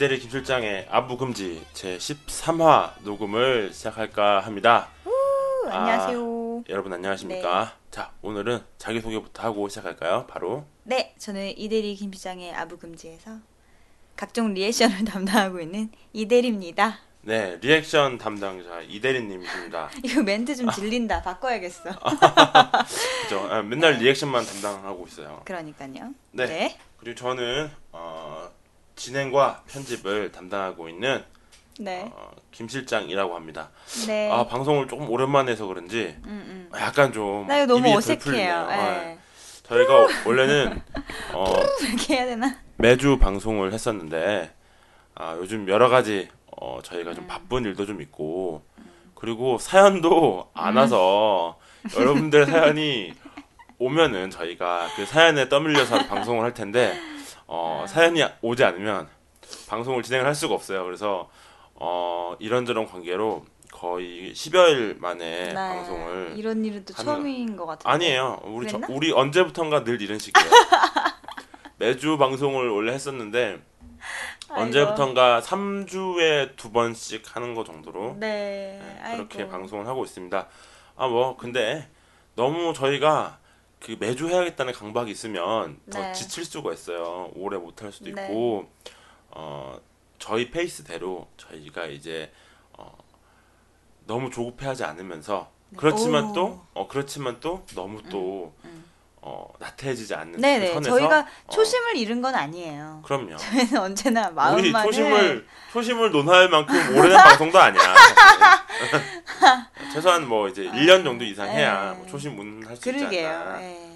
이대리 김 실장의 아부 금지 제 13화 녹음을 시작할까 합니다. 우, 아, 안녕하세요. 여러분 안녕하십니까? 자, 오늘은 자기 소개부터 하고 시작할까요? 바로 네, 저는 이대리 김 실장의 아부금지에서 각종 reaction을 담당하고 있는 이대리입니다. 네, 리액션 담당자 이대리 님이십니다. 이거 멘트 좀 질린다. 바꿔야겠어. 그죠? 아, 맨날 reaction만 담당하고 있어요. 그러니까요. 네. 네. 그리고 저는 어, 진행과 편집을 담당하고 있는 네. 어, 김 실장이라고 합니다. 네. 아, 방송을 조금 오랜만에 해서 그런지 음, 음. 약간 좀나 이거 너무 어색해요. 네. 저희가 원래는 어, 이렇게 해야 되나? 매주 방송을 했었는데 아, 요즘 여러 가지 어, 저희가 음. 좀 바쁜 일도 좀 있고 그리고 사연도 안 음. 와서 여러분들 사연이 오면은 저희가 그 사연에 떠밀려서 방송을 할 텐데 어, 사연이 오지 않으면 방송을 진행을 할 수가 없어요. 그래서 어, 이런저런 관계로 거의 10여일 만에 네, 방송을 네. 이런 일은 또 하면- 처음인 것 같은데. 아니에요. 우리 저? 우리 언제부턴가 늘 이런 식이에요. 매주 방송을 원래 했었는데 아이고. 언제부턴가 3주에 두 번씩 하는 거 정도로 네. 네, 그렇게 아이고. 방송을 하고 있습니다. 아 뭐 근데 너무 저희가 그 매주 해야겠다는 강박이 있으면 더 네. 지칠 수가 있어요. 오래 못 할 수도 네. 있고 어 저희 페이스대로 저희가 이제 어 너무 조급해하지 않으면서 그렇지만 네. 오. 또 어 그렇지만 또 너무 또 음. 어, 나태해지지 않는 그 네네. 선에서 저희가 어, 초심을 잃은 건 아니에요. 그럼요. 저희는 언제나 우리 마음만을 초심을 초심을 논할 만큼 오래된 방송도 아니야. 최소한 뭐 이제 1년 정도 이상 해야 네. 뭐 초심 문할 수 있지 그러게요. 않나. 예.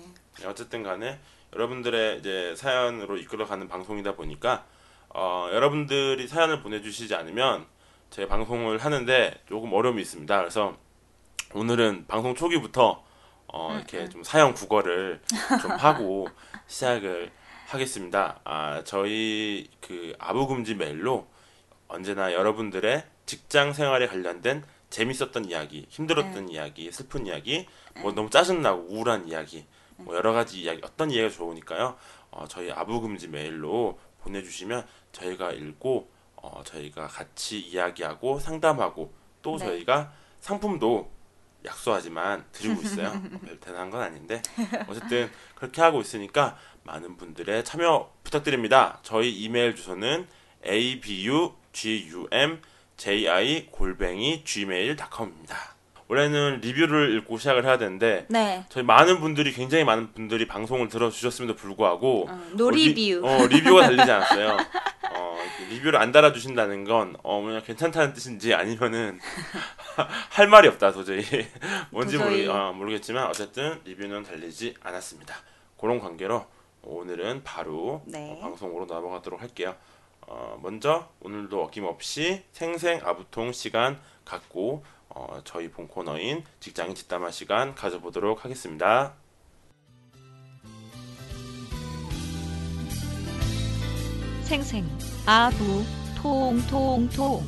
어쨌든 간에 여러분들의 이제 사연으로 이끌어가는 방송이다 보니까 어, 여러분들이 사연을 보내주시지 않으면 제 방송을 하는데 조금 어려움이 있습니다. 그래서 오늘은 방송 초기부터 어, 이렇게 좀 사연 국어를 좀 하고 시작을 하겠습니다. 아, 저희 그 아부금지 메일로 언제나 여러분들의 직장 생활에 관련된 재밌었던 이야기, 힘들었던 이야기, 슬픈 이야기, 뭐 너무 짜증나고 우울한 이야기, 뭐 여러 가지 이야기, 어떤 이야기가 좋으니까요. 어, 저희 아부금지 메일로 보내주시면 저희가 읽고 어, 저희가 같이 이야기하고 상담하고 또 네. 저희가 상품도 약소하지만 드리고 있어요. 어, 별 대단한 건 아닌데 어쨌든 그렇게 하고 있으니까 많은 분들의 참여 부탁드립니다. 저희 이메일 주소는 abugumji 골뱅이 gmail.com입니다. 원래는 리뷰를 읽고 시작을 해야 되는데 네. 저희 많은 분들이 굉장히 많은 분들이 방송을 들어주셨음에도 불구하고 어, no review. 어, 리, 뷰가 달리지 않았어요. 어, 리뷰를 안 달아주신다는 건 어, 그냥 괜찮다는 뜻인지 아니면은 할 말이 없다 도저히 뭔지 도저히. 모르, 어, 모르겠지만 어쨌든 리뷰는 달리지 않았습니다. 그런 관계로 오늘은 바로 네. 어, 방송으로 넘어가도록 할게요. 어, 먼저 오늘도 어김없이 생생 아부통 시간 갖고 어, 저희 본 코너인 직장인 뒷담화 시간 가져보도록 하겠습니다. 생생 아부 통통통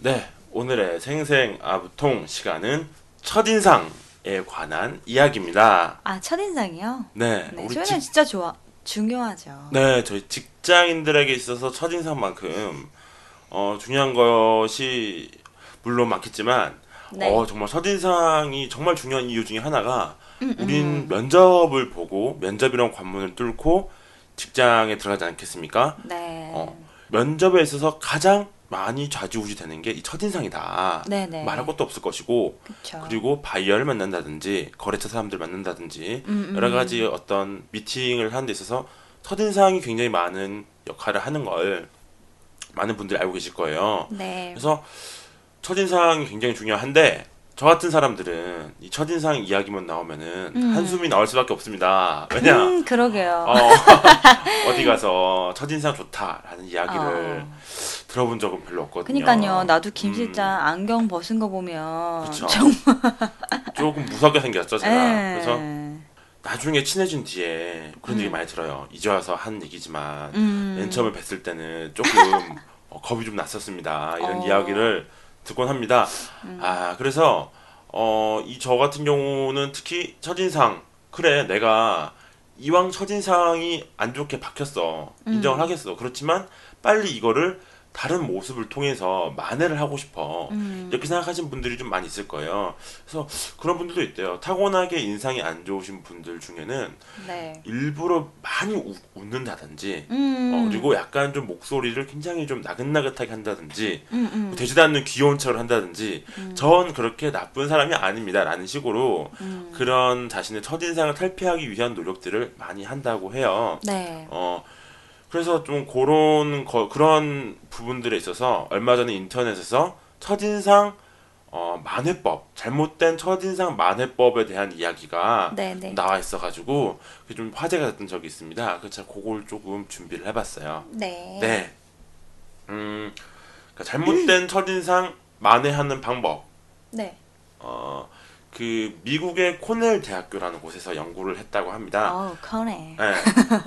네, 오늘의 생생 아부통 시간은 첫인상에 관한 이야기입니다. 아 첫인상이요? 네, 네. 우리 저희는 직, 진짜 좋아 중요하죠. 네, 저희 직장인들에게 있어서 첫인상만큼 어, 중요한 것이 물론 많겠지만 네. 어, 정말 첫인상이 정말 중요한 이유 중에 하나가 음, 우린 음. 면접을 보고 면접이란 관문을 뚫고 직장에 들어가지 않겠습니까? 네. 어, 면접에 있어서 가장 많이 좌지우지 되는 게 이 첫인상이다. 네네. 말할 것도 없을 것이고 그쵸. 그리고 바이어를 만난다든지 거래처 사람들 만난다든지 음, 음. 여러 가지 어떤 미팅을 하는 데 있어서 첫인상이 굉장히 많은 역할을 하는 걸 많은 분들이 알고 계실 거예요. 네. 그래서 첫인상이 굉장히 중요한데 저 같은 사람들은 이 첫인상 이야기만 나오면은 음. 한숨이 나올 수밖에 없습니다. 왜냐? 음, 그러게요. 어, 어디 가서 첫인상 좋다라는 이야기를 어. 들어본 적은 별로 없거든요. 그니까요. 나도 김 음, 실장 안경 벗은 거 보면 그쵸. 정 조금 무섭게 생겼죠, 제가. 예. 그래서 나중에 친해진 뒤에 그런 얘기 음. 많이 들어요. 이제 와서 한 얘기지만 음. 맨 처음에 뵀을 때는 조금 어, 겁이 좀 났었습니다. 이런 어. 음. 이야기를 듣곤 합니다. 아 그래서 어, 이 저 같은 경우는 특히 첫인상 그래 내가 이왕 첫인상이 안 좋게 박혔어 음. 인정을 하겠어. 그렇지만 빨리 이거를 다른 모습을 통해서 만회를 하고 싶어. 음. 이렇게 생각하시는 분들이 좀 많이 있을 거예요. 그래서 그런 분들도 있대요. 타고나게 인상이 안 좋으신 분들 중에는 네. 일부러 많이 우- 웃는다든지 음. 어, 그리고 약간 좀 목소리를 굉장히 좀 나긋나긋하게 한다든지 음, 음. 되지도 않는 귀여운 척을 한다든지 전 그렇게 나쁜 사람이 아닙니다 라는 식으로 음. 그런 자신의 첫인상을 탈피하기 위한 노력들을 많이 한다고 해요 네. 어 그래서 좀 그런 거, 그런 부분들에 있어서 얼마 전에 인터넷에서 첫인상 어, 만회법 잘못된 첫인상 만회법에 대한 이야기가 네, 네. 나와 있어가지고 그게 좀 화제가 됐던 적이 있습니다. 그래서 그걸 조금 준비를 해봤어요. 네. 네. 음, 그러니까 잘못된 첫인상 만회하는 방법. 네. 어, 그 미국의 코넬 대학교라는 곳에서 연구를 했다고 합니다. 어우, 커네. 네,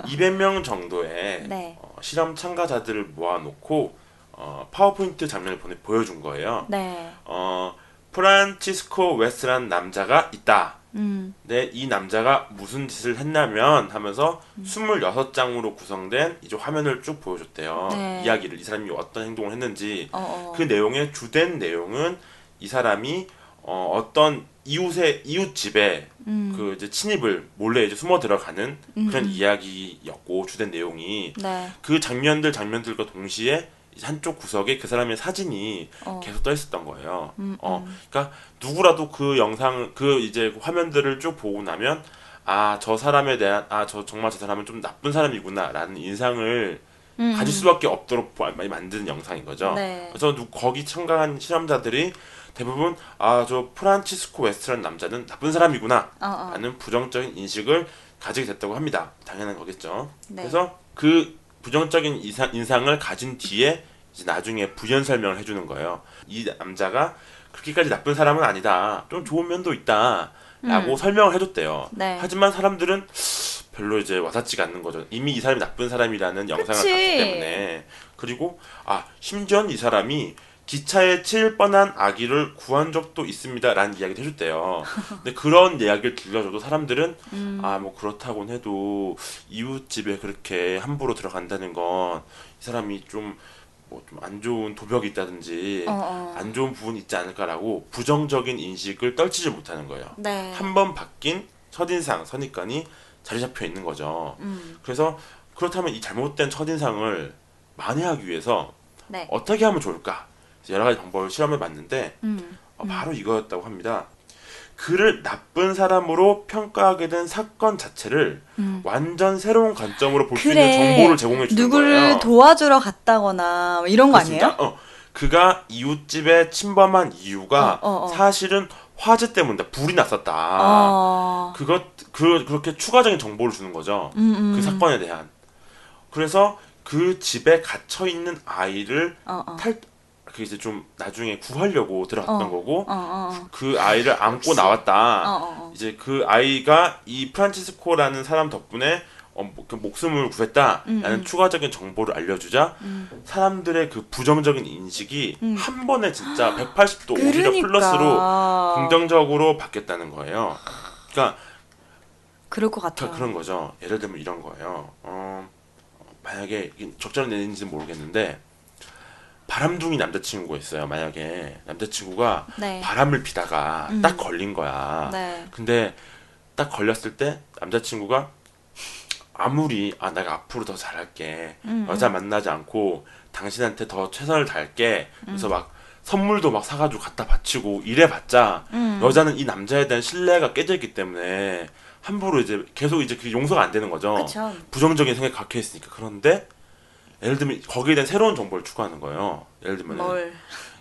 200명 정도의 네. 어, 실험 참가자들을 모아놓고 어, 파워포인트 장면을 보내, 보여준 거예요. 네. 어, 프란치스코 웨스라는 남자가 있다. 음. 네, 이 남자가 무슨 짓을 했냐면 하면서 26장으로 구성된 이제 화면을 쭉 보여줬대요. 네. 이야기를 이 사람이 어떤 행동을 했는지 어, 어. 그 내용의 주된 내용은 이 사람이 어, 어떤 이웃의 이웃 집에 음. 그 이제 침입을 몰래 이제 숨어 들어가는 그런 음. 이야기였고 주된 내용이 네. 그 장면들 장면들과 동시에 한쪽 구석에 그 사람의 사진이 어. 계속 떠 있었던 거예요. 음, 어, 음. 그러니까 누구라도 그 영상 그 이제 화면들을 쭉 보고 나면 아 저 사람에 대한 아 저 정말 저 사람은 좀 나쁜 사람이구나라는 인상을 음. 가질 수밖에 없도록 많이 만드는 영상인 거죠. 네. 그래서 누, 거기 참가한 실험자들이 대부분 아 저 프란치스코 웨스트라는 남자는 나쁜 사람이구나 어, 어. 라는 부정적인 인식을 가지게 됐다고 합니다. 당연한 거겠죠. 네. 그래서 그 부정적인 이상, 인상을 가진 뒤에 이제 나중에 부연 설명을 해주는 거예요. 이 남자가 그렇게까지 나쁜 사람은 아니다. 좀 좋은 면도 있다. 라고 음. 설명을 해줬대요. 네. 하지만 사람들은 별로 이제 와닿지가 않는 거죠. 이미 이 사람이 나쁜 사람이라는 영상을. 봤기 때문에. 그리고 아 심지어 이 사람이 기차에 치일 뻔한 아기를 구한 적도 있습니다라는 이야기를 해줬대요. 근데 그런 이야기를 들려줘도 사람들은 음. 아뭐 그렇다곤 해도 이웃 집에 그렇게 함부로 들어간다는 건 이 사람이 좀 뭐 좀 안 좋은 도벽이 있다든지 어, 어. 안 좋은 부분이 있지 않을까라고 부정적인 인식을 떨치지 못하는 거예요. 네. 한번 바뀐 첫인상, 선입관이 자리 잡혀 있는 거죠. 음. 그래서 그렇다면 이 잘못된 첫인상을 만회하기 위해서 네. 어떻게 하면 좋을까? 여러 가지 방법을 실험해 봤는데 음. 어, 바로 이거였다고 합니다. 그를 나쁜 사람으로 평가하게 된 사건 자체를 음. 완전 새로운 관점으로 볼수 그래. 있는 정보를 제공해 주는 누구를 거예요. 도와주러 갔다거나 뭐 이런 거 그렇습니다. 아니에요? 어, 그가 이웃집에 침범한 이유가 어, 어, 어. 사실은 화재 때문이다. 불이 났었다. 어. 그것 그 그렇게 추가적인 정보를 주는 거죠. 음, 음. 그 사건에 대한. 그래서 그 집에 갇혀 있는 아이를 어, 어. 탈 그 이제 좀 나중에 구하려고 들어갔던 어. 거고 어, 어, 그 아이를 안고 나왔다. 어. 어, 어. 이제 그 아이가 이 프란치스코라는 사람 덕분에 어, 뭐, 그 목숨을 구했다라는 음, 음. 추가적인 정보를 알려주자 음. 사람들의 그 부정적인 인식이 음. 한 번에 진짜 180도 오히려 그러니까. 플러스로 긍정적으로 바뀌었다는 거예요. 그러니까 그럴 것 그- 같아요. 그런 거죠. 예를 들면 이런 거예요. 어, 만약에 적절한 예인지는 모르겠는데 바람둥이 남자친구가 있어요. 만약에 남자친구가 네. 바람을 피다가 음. 딱 걸린 거야. 네. 근데 딱 걸렸을 때 남자친구가 아무리 아 내가 앞으로 더 잘할게. 음, 여자 만나지 않고 당신한테 더 최선을 다할게. 그래서 막 선물도 막 사가지고 갖다 바치고 이래봤자 음. 여자는 이 남자에 대한 신뢰가 깨져있기 때문에 함부로 이제 계속 이제 그 용서가 안 되는 거죠. 그쵸. 부정적인 생각이 각혀 있으니까. 그런데 예를 들면 거기에 대한 새로운 정보를 추구하는 거예요. 예를 들면 뭘.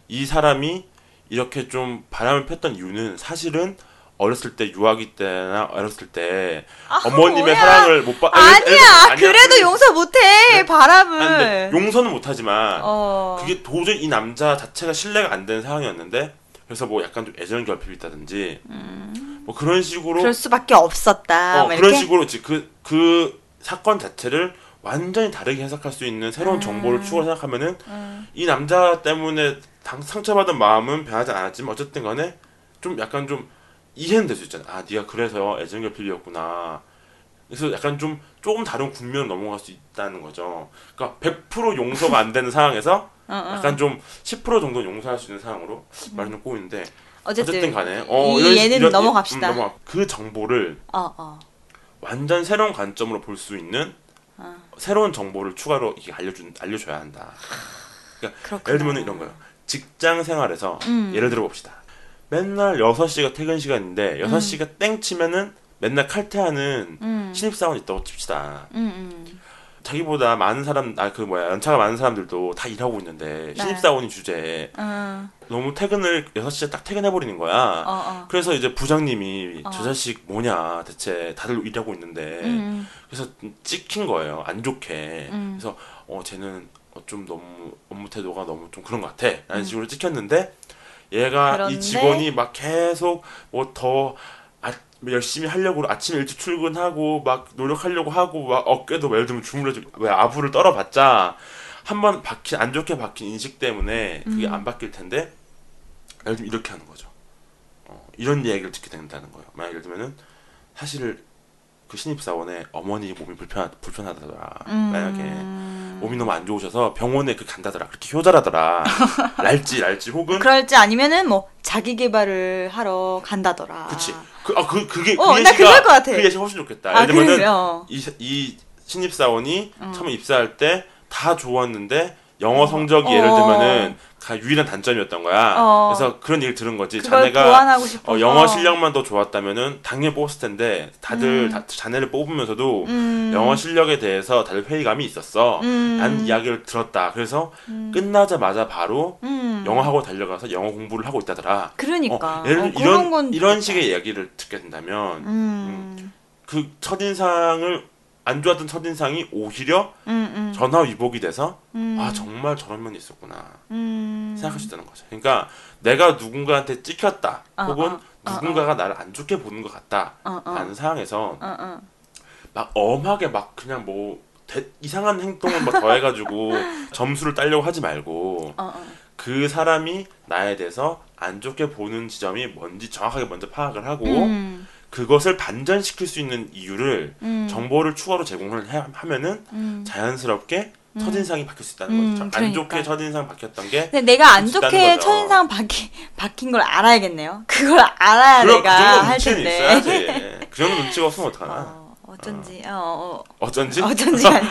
이 사람이 이렇게 좀 바람을 폈던 이유는 사실은 어렸을 때 유아기 때나 어렸을 때 어머님의 뭐야. 사랑을 못 받. 아니야. 그래도 용서 못해. 바람을. 아, 근데 용서는 못하지만 어. 그게 도저히 이 남자 자체가 신뢰가 안 되는 상황이었는데 그래서 뭐 약간 좀 애정 결핍이 있다든지 뭐 그런 식으로 음. 그럴 수밖에 없었다. 어, 막 그런? 식으로 이제 그, 그 사건 자체를 완전히 다르게 해석할 수 있는 새로운 음. 정보를 추가로 생각하면은 이 남자 때문에 당, 상처받은 마음은 변하지 않았지만 어쨌든 간에 좀 약간 좀 이해는 될 수 있잖아. 아, 네가 그래서 애정 결핍이었구나. 그래서 약간 좀 조금 다른 국면을 넘어갈 수 있다는 거죠. 그러니까 100% 용서가 안 되는 상황에서 어, 어. 약간 좀 10% 정도 용서할 수 있는 상황으로 말을 놓고 있는데 어쨌든, 어쨌든 간에 이 예는 넘어갑시다. 음, 넘어가. 그 정보를 어, 어. 완전 새로운 관점으로 볼 수 있는 어. 새로운 정보를 추가로 이게 알려준 알려줘야 한다. 그러니까 그렇구나. 예를 들면 이런 거예요. 직장 생활에서 음. 예를 들어 봅시다. 맨날 6시가 퇴근 시간인데 6시가 땡 치면은 맨날 칼퇴하는 음. 신입사원 있다고 칩시다. 음, 음. 자기보다 많은 사람, 아, 그 뭐야, 연차가 많은 사람들도 다 일하고 있는데, 네. 신입사원이 주제에 어, 너무 퇴근을 6시에 딱 퇴근해 버리는 거야. 어, 어. 그래서 이제 부장님이 어. 저 자식 뭐냐, 대체 다들 일하고 있는데, 음, 그래서 찍힌 거예요. 안 좋게. 음. 그래서 어 쟤는 어, 좀 너무 업무 태도가 너무 좀 그런 것 같아. 음. 라는 식으로 찍혔는데 얘가 그런데? 이 직원이 막 계속 뭐더 아, 열심히 하려고 아침 일찍 출근하고 막 노력하려고 하고 막 어깨도 예를 들면 주물러지고 왜 아부를 떨어봤자 한 번 박힌 안 좋게 박힌 인식 때문에 그게 음. 안 바뀔 텐데 예를 들면 이렇게 하는 거죠. 어, 이런 얘기를 듣게 된다는 거예요. 만약 예를 들면은 사실 그 신입사원의 어머니 몸이 불편하, 불편하다더라. 음. 만약에 몸이 너무 안 좋으셔서 병원에 그 간다더라. 그렇게 효자라더라. 랄지 랄지 혹은 그럴지 아니면은 뭐 자기 개발을 하러 간다더라. 그치. 그, 아, 그, 그게, 어, 그나 예시가, 그럴 것 같아. 그 예시 훨씬 좋겠다. 아, 예를 들면은, 그래요. 이, 이 신입사원이 음. 처음에 입사할 때 다 좋았는데, 영어 성적이 예를 어. 들면은, 가 유일한 단점이었던 거야. 어. 그래서 그런 얘기를 들은 거지. 자네가. 어, 영어 실력만 더 좋았다면은, 당연히 뽑았을 텐데, 다들, 음. 다, 자네를 뽑으면서도, 음. 영어 실력에 대해서 다들 회의감이 있었어. 음. 라는 이야기를 들었다. 그래서, 끝나자마자 바로, 음. 영어학원 달려가서 영어 공부를 하고 있다더라. 그러니까. 어, 예를 어, 이런 건 이런. 식의 이야기를 듣게 된다면 음. 그 첫인상을 안 좋았던 첫인상이 오히려 음. 음. 전화 위복이 돼서 음. 아 정말 저런 면이 있었구나 음. 생각할 수 있다는 거죠. 그러니까 내가 누군가한테 찍혔다 어, 혹은 어, 어, 누군가가 나를 안 좋게 보는 것 같다라는 어, 어. 상황에서 어, 어. 막 엄하게 막 그냥 뭐 대- 이상한 행동을 막 더해가지고 점수를 따려고 하지 말고 어, 어. 그 사람이 나에 대해서 안 좋게 보는 지점이 뭔지 정확하게 먼저 파악을 하고 음. 그것을 반전시킬 수 있는 이유를 음. 정보를 추가로 제공을 해, 하면은 음. 자연스럽게 첫인상이 바뀔 수 있다는 음, 거죠. 안 그러니까. 좋게 첫인상 바뀌었던 게 근데 내가 안 좋게. 첫인상 바뀌, 바뀐 걸 알아야겠네요. 그걸 알아야 그런 그 내가 정도 할 텐데. 그 정도 눈치가 없으면 어떡하나. 어, 어쩐지, 어, 어, 어쩐지? 어쩐지 아니.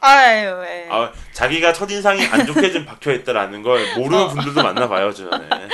아유, 왜. 아, 자기가 첫인상이 안 좋게 좀 박혀 있다라는 걸 모르는 분들도 많나 봐요, 주변에. 예.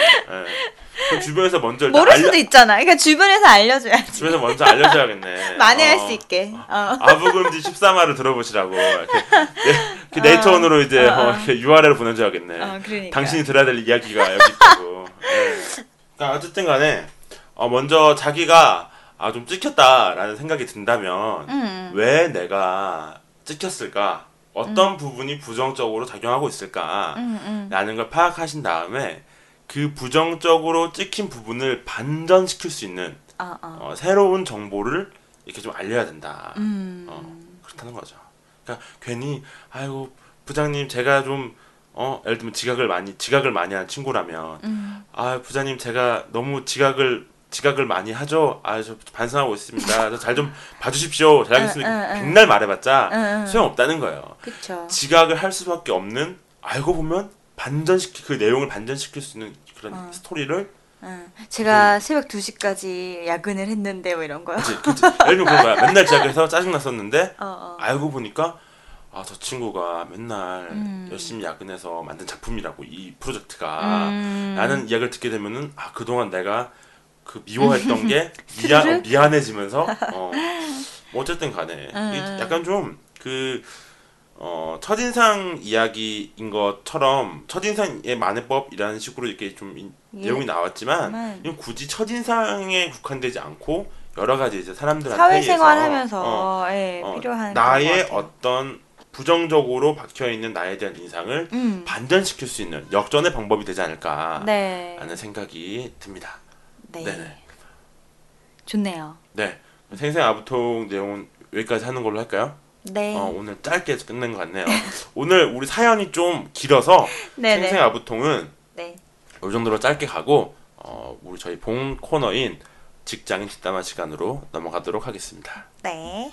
주변에서 먼저 모를 알려- 수도 있잖아. 그러니까 주변에서 알려줘야지. 주변에서 먼저 알려줘야겠네. 만회할 어. 수 있게. 어. 아부금지 13화를 들어보시라고 이렇게 네, 그 네이트원으로 이제 어, 어. 어, 보내줘야겠네. 어, 그러니까. 당신이 들어야 될 이야기가 여기 있다고. 네. 그러니까 어쨌든 간에 어, 먼저 자기가 아, 좀 찍혔다라는 생각이 든다면 음. 왜 내가 찍혔을까? 어떤 부분이 부정적으로 작용하고 있을까? 음, 음. 라는 걸 파악하신 다음에 그 부정적으로 찍힌 부분을 반전시킬 수 있는 어, 어. 어, 새로운 정보를 이렇게 좀 알려야 된다. 음. 어, 그렇다는 거죠. 그러니까 괜히 아이고 부장님 제가 좀 어, 예를 들면 지각을 많이 지각을 많이 하는 친구라면 음. 아 부장님 제가 너무 지각을 지각을 많이 하죠. 아 저 반성하고 있습니다. 잘 좀 봐주십시오. 잘하겠습니다. 백날 말해봤자. 소용 없다는 거예요. 그쵸. 지각을 할 수밖에 없는 알고 보면 반전시키 그 내용을 반전시킬 수 있는 그런 어. 스토리를 응. 제가 새벽 2시까지 야근을 했는데 뭐 이런 거요. 그치, 그치. 예를 들면 그런 거야. 맨날 지각해서 짜증 났었는데 어, 어. 알고 보니까 아 저 친구가 맨날 음. 열심히 야근해서 만든 작품이라고 이 프로젝트가 음. 라는 이야기를 듣게 되면은 아 그동안 내가 그 미워했던 게 미안 어, 미안해지면서 어, 뭐 어쨌든 간에 음. 약간 좀그 어, 첫인상 이야기인 것처럼 첫인상의 만회법이라는 식으로 이렇게 좀 인- 예. 내용이 나왔지만 이건 굳이 첫인상에 국한되지 않고 여러 가지 이제 사람들한테 사회생활하면서 어, 예, 어, 필요한 나의 그런 것 같아요. 어떤 부정적으로 박혀 있는 나에 대한 인상을 음. 반전시킬 수 있는 역전의 방법이 되지 않을까라는 네. 생각이 듭니다. 네. 네네. 좋네요. 네, 생생 아부통 내용은 여기까지 하는 걸로 할까요? 네. 어, 오늘 짧게 끝낸 것 같네요. 오늘 우리 사연이 좀 길어서. 생생 아부통은 네. 이 정도로 짧게 가고 어, 우리 저희 본 코너인 직장인 뒷담화 시간으로 넘어가도록 하겠습니다. 네.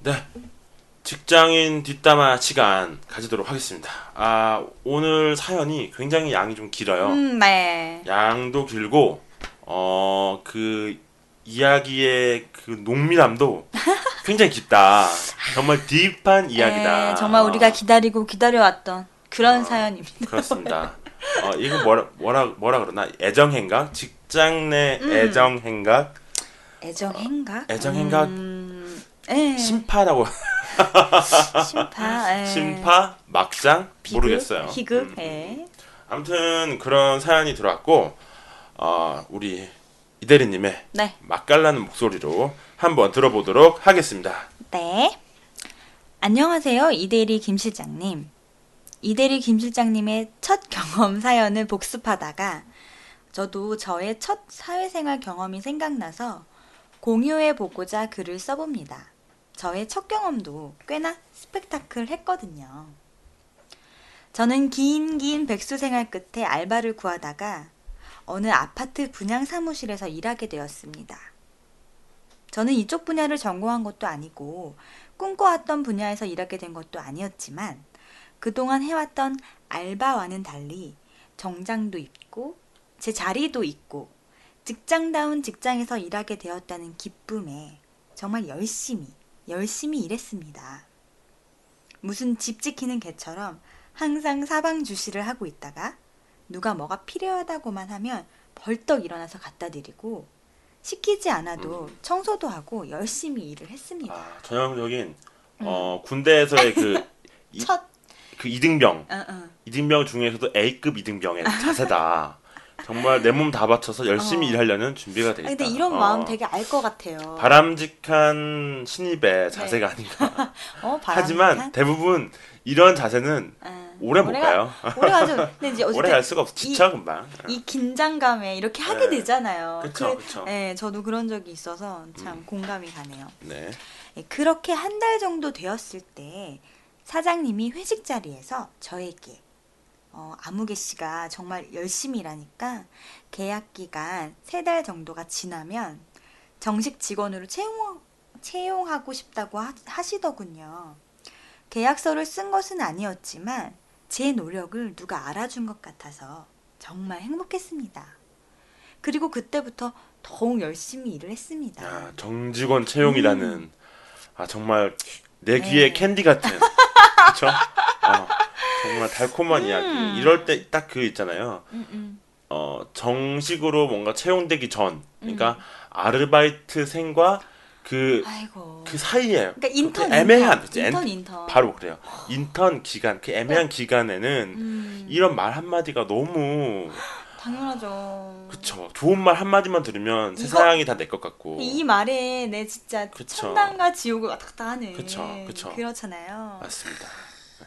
네. 직장인 뒷담화 시간 가지도록 하겠습니다. 아, 오늘 사연이 굉장히 양이 좀 길어요. 음, 네. 양도 길고, 어, 그, 이야기의 그 농밀함도 굉장히 깊다. 정말 딥한 이야기다. 네, 정말 우리가 기다리고 기다려왔던 그런 어. 사연입니다. 그렇습니다. 어, 이거 뭐라, 뭐라, 뭐라 그러나? 애정행각? 직장 내 음. 애정행각? 애정행각? 애정행각? 음, 예. 심파라고. 심파. 예. 심파? 막장? 비극? 모르겠어요. 희극. 음. 예. 아무튼 그런 사연이 들어왔고 어, 우리 이대리님의 네. 맛깔나는 목소리로 한번 들어보도록 하겠습니다. 네. 안녕하세요. 이대리 김 실장님. 이대리 김 실장님의 첫 경험 사연을 복습하다가 저도 저의 첫 사회생활 경험이 생각나서 공유해 보고자 글을 써봅니다. 저의 첫 경험도 꽤나 스펙타클 했거든요. 저는 긴 긴 백수 생활 끝에 알바를 구하다가 어느 아파트 분양 사무실에서 일하게 되었습니다. 저는 이쪽 분야를 전공한 것도 아니고 꿈꿔왔던 분야에서 일하게 된 것도 아니었지만 그동안 해왔던 알바와는 달리 정장도 입고 제 자리도 있고 직장다운 직장에서 일하게 되었다는 기쁨에 정말 열심히 열심히 일했습니다. 무슨 집 지키는 개처럼 항상 사방 주시를 하고 있다가 누가 뭐가 필요하다고만 하면 벌떡 일어나서 갖다 드리고 시키지 않아도 청소도 하고 열심히 일을 했습니다. 아, 전형적인 어, 군대에서의 그, 이, 첫, 그 이등병, 어, 어. 이등병 중에서도 A급 이등병의 자세다. 정말 내 몸 다 바쳐서 열심히 어. 일하려는 준비가 아, 있다. 근데 이런 어, 마음 되게 알 것 같아요. 바람직한 신입의 자세가 아닌가. 어, 하지만 바람직한? 대부분 이런 자세는 어, 오래 못 가요. 오래 가죠. 근데 이제 오래 갈 수가 없어. 지쳐 금방. 이 긴장감에 이렇게 하게 네. 되잖아요. 그쵸, 그-. 네, 저도 그런 적이 있어서 참 음. 공감이 가네요. 네. 예, 그렇게 한 달 정도 되었을 때 사장님이 회식 자리에서 저에게 어, 아무개 씨가 정말 열심히 일하니까 계약 기간 세 달 정도가 지나면 정식 직원으로 채용, 채용하고 싶다고 하, 하시더군요. 계약서를 쓴 것은 아니었지만 제 노력을 누가 알아준 것 같아서 정말 행복했습니다. 그리고 그때부터 더욱 열심히 일을 했습니다. 야, 정직원 채용이라는 아 정말 내 귀에 음. 네. 캔디 같은 그렇죠? 어, 정말 달콤한 음. 이야기. 이럴 때 딱 그 있잖아요. 음, 음. 어 정식으로 뭔가 채용되기 전, 그러니까 음. 아르바이트생과 그그 아이고. 사이에 그러니까 인턴 그 애매한 인턴, 그치? 인턴 엔- 인턴. 바로 그래요. 인턴 기간 그 애매한 기간에는 음, 이런 말 한마디가 너무 당연하죠. 그쵸 좋은 말 한마디만 들으면 이거- 세상이 다 내 것 같고 이 말에 내 진짜 그쵸. 천당과 지옥을 왔다 갔다 하는. 그쵸, 그쵸. 그렇잖아요. 맞습니다. 네.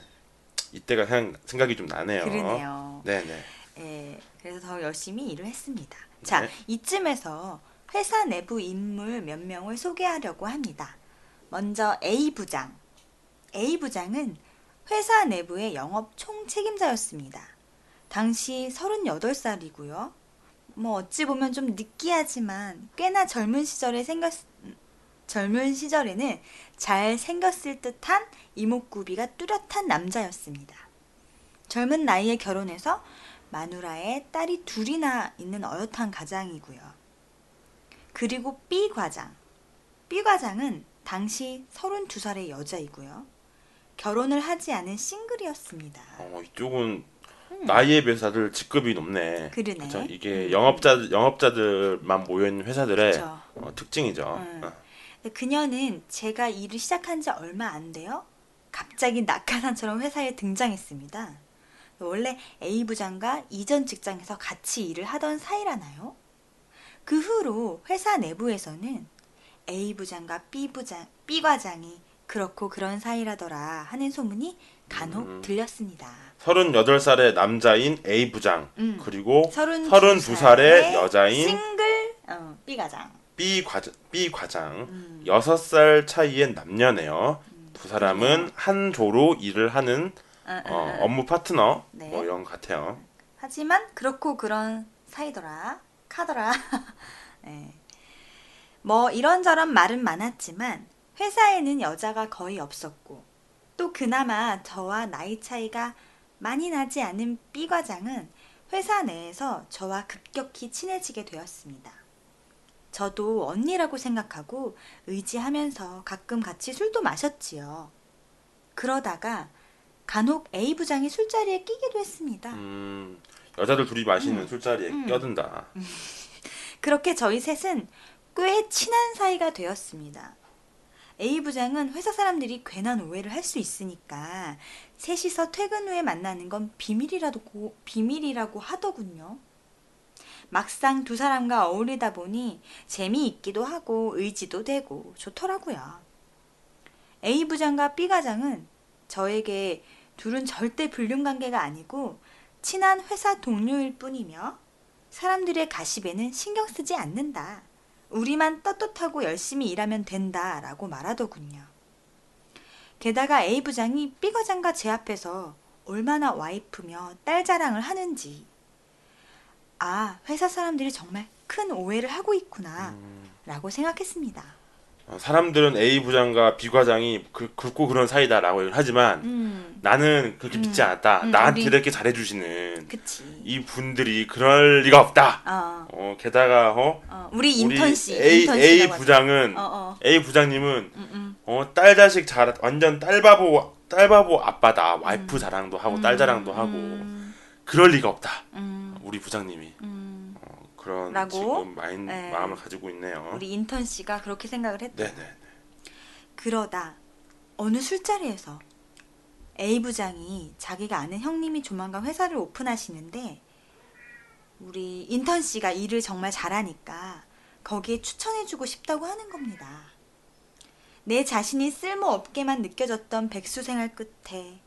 이때가 그냥 생각이 좀 나네요. 그러네요. 네네. 예, 그래서 더 열심히 일을 했습니다. 자, 네. 이쯤에서 회사 내부 인물 몇 명을 소개하려고 합니다. 먼저 A 부장. A 부장은 회사 내부의 영업 총 책임자였습니다. 당시 38살이고요. 뭐 어찌 보면 좀 느끼하지만 꽤나 젊은 시절에 생겼 젊은 시절에는 잘 생겼을 듯한 이목구비가 뚜렷한 남자였습니다. 젊은 나이에 결혼해서 마누라에 딸이 둘이나 있는 어엿한 가장이고요. 그리고 B 과장. B 과장은 당시 32살의 여자이고요. 결혼을 하지 않은 싱글이었습니다. 어, 이쪽은 나이에 비해서 다들 직급이 높네. 음. 그러네. 그쵸? 이게 음. 영업자 영업자들만 모여 있는 회사들의. 어, 특징이죠. 음. 어. 그녀는 제가 일을 시작한 지 얼마 안 돼요. 갑자기 낙하산처럼 회사에 등장했습니다. 원래 A 부장과 이전 직장에서 같이 일을 하던 사이라나요? 그 후로 회사 내부에서는 A 부장과 B 부장, B 과장이 그렇고 그런 사이라더라 하는 소문이 간혹 음. 들렸습니다. 38살의 남자인 A 부장 음. 그리고 32 32살의 살의 여자인 싱글 어, B 과장. B 과장, B 과장 음. 6살 차이의 남녀네요. 두 사람은 한 조로 일을 하는 어, 어, 어, 어. 업무 파트너 네. 뭐 이런 것 같아요. 하지만 그렇고 그런 사이더라 카더라. 네. 뭐 이런저런 말은 많았지만 회사에는 여자가 거의 없었고 또 그나마 저와 나이 차이가 많이 나지 않은 B 과장은 회사 내에서 저와 급격히 친해지게 되었습니다. 저도 언니라고 생각하고 의지하면서 가끔 같이 술도 마셨지요. 그러다가 간혹 A 부장이 술자리에 끼기도 했습니다. 음, 여자들 둘이 마시는 음. 술자리에 음. 껴든다. 그렇게 저희 셋은 꽤 친한 사이가 되었습니다. A 부장은 회사 사람들이 괜한 오해를 할 수 있으니까 셋이서 퇴근 후에 만나는 건 비밀이라도 고- 비밀이라고 하더군요. 막상 두 사람과 어울리다 보니 재미있기도 하고 의지도 되고 좋더라고요. A 부장과 B 과장은 저에게 둘은 절대 불륜 관계가 아니고 친한 회사 동료일 뿐이며 사람들의 가십에는 신경 쓰지 않는다. 우리만 떳떳하고 열심히 일하면 된다. 라고 말하더군요. 게다가 A 부장이 B 과장과 제 앞에서 얼마나 와이프며 딸 자랑을 하는지. 아, 회사 사람들이 정말 큰 오해를 하고 있구나. 라고 생각했습니다. 어, 사람들은 A 부장과 B 과장이 그, 굵고 그런 사이다라고 하지만 음, 나는 그렇게 믿지 음. 않았다. 음, 나한테 우리- 이렇게 잘해주시는 그치. 이 분들이 그럴 리가 없다. 어, 어, 게다가 어, 어, 우리 인턴 씨. A, 인턴 A. 부장은 어, 어. A 부장님은 음, 음. 어, 딸 자식 잘 완전 딸바보 딸바보 아빠다. 와이프 자랑도 하고 딸 자랑도 하고 음, 그럴 리가 없다. 음, 우리 부장님이 음. 어, 그런 라고? 지금 마인, 네. 마음을 가지고 있네요. 우리 인턴 씨가 그렇게 생각을 했다. 네네. 그러다 어느 술자리에서 A 부장이 자기가 아는 형님이 조만간 회사를 오픈하시는데 우리 인턴 씨가 일을 정말 잘하니까 거기에 추천해주고 싶다고 하는 겁니다. 내 자신이 쓸모없게만 느껴졌던 백수 생활 끝에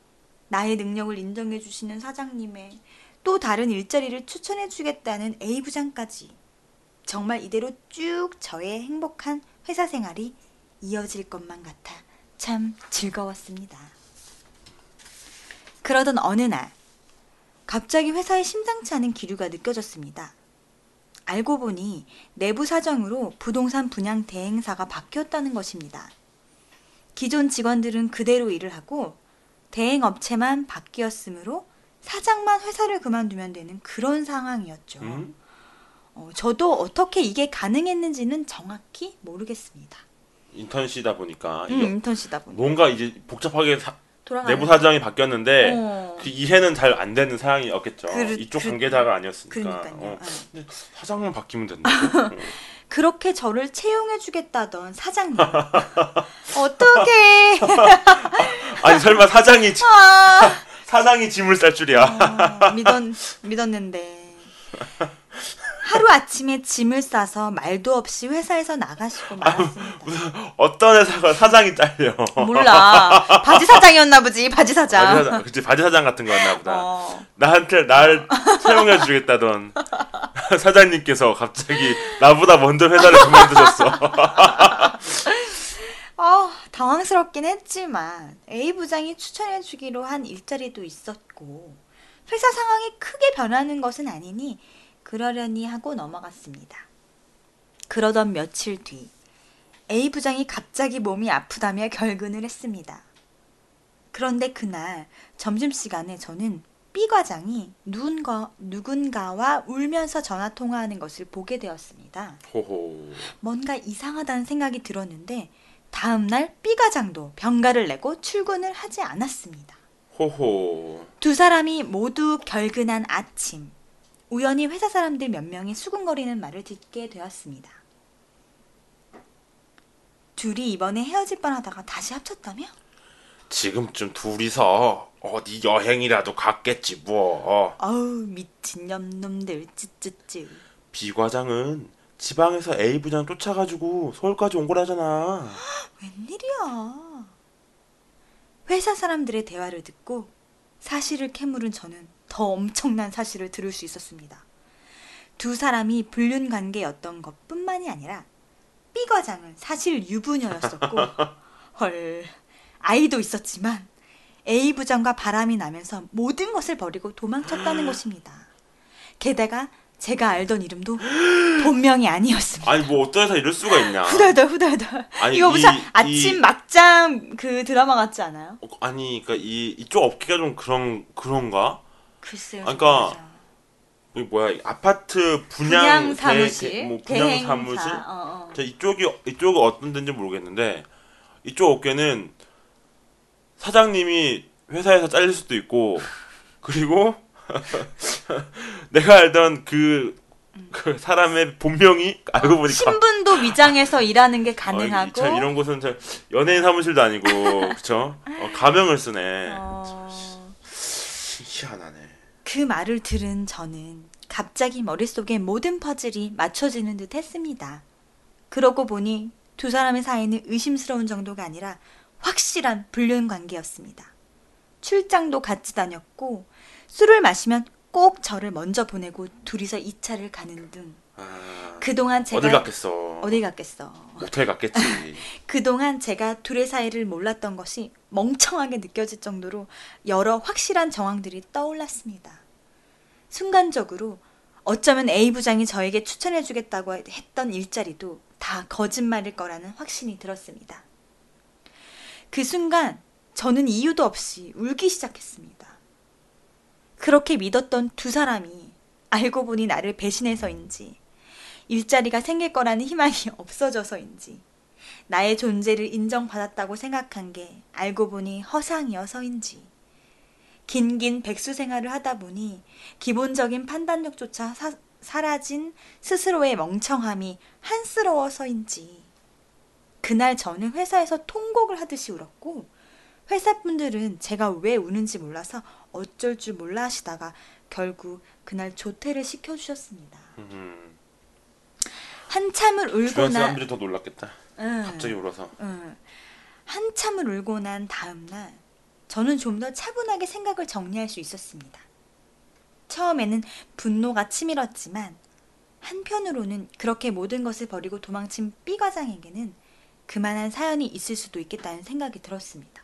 나의 능력을 인정해주시는 사장님의 또 다른 일자리를 추천해 주겠다는 A 부장까지 정말 이대로 쭉 저의 행복한 회사 생활이 이어질 것만 같아 참 즐거웠습니다. 그러던 어느 날, 갑자기 회사에 심상치 않은 기류가 느껴졌습니다. 알고 보니 내부 사정으로 부동산 분양 대행사가 바뀌었다는 것입니다. 기존 직원들은 그대로 일을 하고 대행업체만 바뀌었으므로 사장만 회사를 그만두면 되는 그런 상황이었죠. 음? 어, 저도 어떻게 이게 가능했는지는 정확히 모르겠습니다. 인턴시다 보니까 음, 인턴시다 보니 뭔가 이제 복잡하게 사- 내부 사정이 바뀌었는데 어. 그 이해는 잘 안 되는 상황이었겠죠. 그르- 이쪽 그- 관계자가 아니었으니까. 어. 예. 근데 사장만 바뀌면 된다고? 어. 그렇게 저를 채용해주겠다던 사장님. 어떡해. 아니 설마 사장이 지- 아, 사장이 짐을 쌀 줄이야. 어, 믿었, 믿었는데. 하루 아침에 짐을 싸서 말도 없이 회사에서 나가시고 말았습니다. 어떤 회사가 사장이 잘려. 몰라. 바지 사장이었나 보지, 바지 사장. 바지 사장, 그치 바지 사장 같은 거였나 보다. 어, 나한테 날 채용해 주겠다던 사장님께서 갑자기 나보다 먼저 회사를 그만두셨어. 어, 당황스럽긴 했지만 A 부장이 추천해 주기로 한 일자리도 있었고 회사 상황이 크게 변하는 것은 아니니 그러려니 하고 넘어갔습니다. 그러던 며칠 뒤 A 부장이 갑자기 몸이 아프다며 결근을 했습니다. 그런데 그날 점심시간에 저는 B 과장이 누군가, 누군가와 울면서 전화 통화하는 것을 보게 되었습니다. 호호. 뭔가 이상하다는 생각이 들었는데 다음날 B 과장도 병가를 내고 출근을 하지 않았습니다. 호호. 두 사람이 모두 결근한 아침 우연히 회사 사람들 몇 명이 수군거리는 말을 듣게 되었습니다. 둘이 이번에 헤어질 뻔하다가 다시 합쳤다며? 지금쯤 둘이서 어디 여행이라도 갔겠지 뭐. 아우 미친 놈놈들 쯔쯔쯔. B 과장은 지방에서 A 부장 쫓아가지고 서울까지 온 거라잖아. 웬일이야? 회사 사람들의 대화를 듣고 사실을 캐물은 저는 더 엄청난 사실을 들을 수 있었습니다. 두 사람이 불륜 관계였던 것 뿐만이 아니라 B 과장은 사실 유부녀였었고 헐 아이도 있었지만 A 부장과 바람이 나면서 모든 것을 버리고 도망쳤다는 것입니다. 게다가 제가 알던 이름도 본명이 아니었습니다. 아니 뭐 어떤 회사 이럴 수가 있냐? 후덜덜 후덜덜. 아니, 이거 무슨 이- 아침 이- 막장 그 드라마 같지 않아요? 어, 아니 그러니까 이 이쪽 업계가 좀 그런 그런가? 글쎄요. 아, 그러니까. 이 뭐야 이 아파트 분양, 분양 대- 사무실, 대- 뭐 분양 대행사, 사무실. 어, 어. 저 이쪽이 이쪽이 어떤 데인지 모르겠는데 이쪽 업계는 사장님이 회사에서 잘릴 수도 있고 그리고 내가 알던 그, 그 사람의 본명이 알고 보니까 신분도 위장해서 일하는 게 어, 이- 가능하고 참 이런 곳은 참 연예인 사무실도 아니고 그쵸? 어, 가명을 쓰네. 어, 희한하네. 그 말을 들은 저는 갑자기 머릿속에 모든 퍼즐이 맞춰지는 듯 했습니다. 그러고 보니 두 사람의 사이는 의심스러운 정도가 아니라 확실한 불륜 관계였습니다. 출장도 같이 다녔고 술을 마시면 꼭 저를 먼저 보내고 둘이서 2차를 가는 등 아, 그동안 제가 어딜 갔겠어? 어디 갔겠어. 모텔 갔겠지. 그동안 제가 둘의 사이를 몰랐던 것이 멍청하게 느껴질 정도로 여러 확실한 정황들이 떠올랐습니다. 순간적으로 어쩌면 A 부장이 저에게 추천해 주겠다고 했던 일자리도 다 거짓말일 거라는 확신이 들었습니다. 그 순간 저는 이유도 없이 울기 시작했습니다. 그렇게 믿었던 두 사람이 알고 보니 나를 배신해서인지 일자리가 생길 거라는 희망이 없어져서인지 나의 존재를 인정받았다고 생각한 게 알고 보니 허상이어서인지 긴긴 백수 생활을 하다 보니 기본적인 판단력조차 사, 사라진 스스로의 멍청함이 한스러워서인지 그날 저는 회사에서 통곡을 하듯이 울었고 회사 분들은 제가 왜 우는지 몰라서 어쩔 줄 몰라 하시다가 결국 그날 조퇴를 시켜주셨습니다. 음, 한참을 주변 울고 나 사람들이 더 놀랐겠다. 응. 갑자기 울어서. 응. 한참을 울고 난 다음 날 저는 좀 더 차분하게 생각을 정리할 수 있었습니다. 처음에는 분노가 치밀었지만 한편으로는 그렇게 모든 것을 버리고 도망친 B 과장에게는 그만한 사연이 있을 수도 있겠다는 생각이 들었습니다.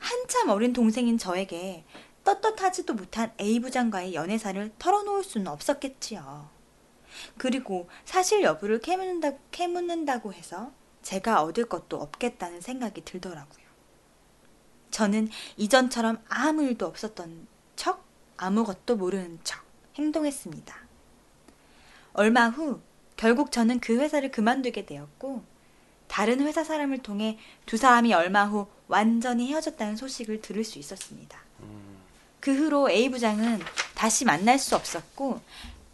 한참 어린 동생인 저에게 떳떳하지도 못한 A 부장과의 연애사를 털어놓을 수는 없었겠지요. 그리고 사실 여부를 캐묻는다, 캐묻는다고 해서 제가 얻을 것도 없겠다는 생각이 들더라고요. 저는 이전처럼 아무 일도 없었던 척, 아무것도 모르는 척 행동했습니다. 얼마 후, 결국 저는 그 회사를 그만두게 되었고, 다른 회사 사람을 통해 두 사람이 얼마 후 완전히 헤어졌다는 소식을 들을 수 있었습니다. 그 후로 A 부장은 다시 만날 수 없었고,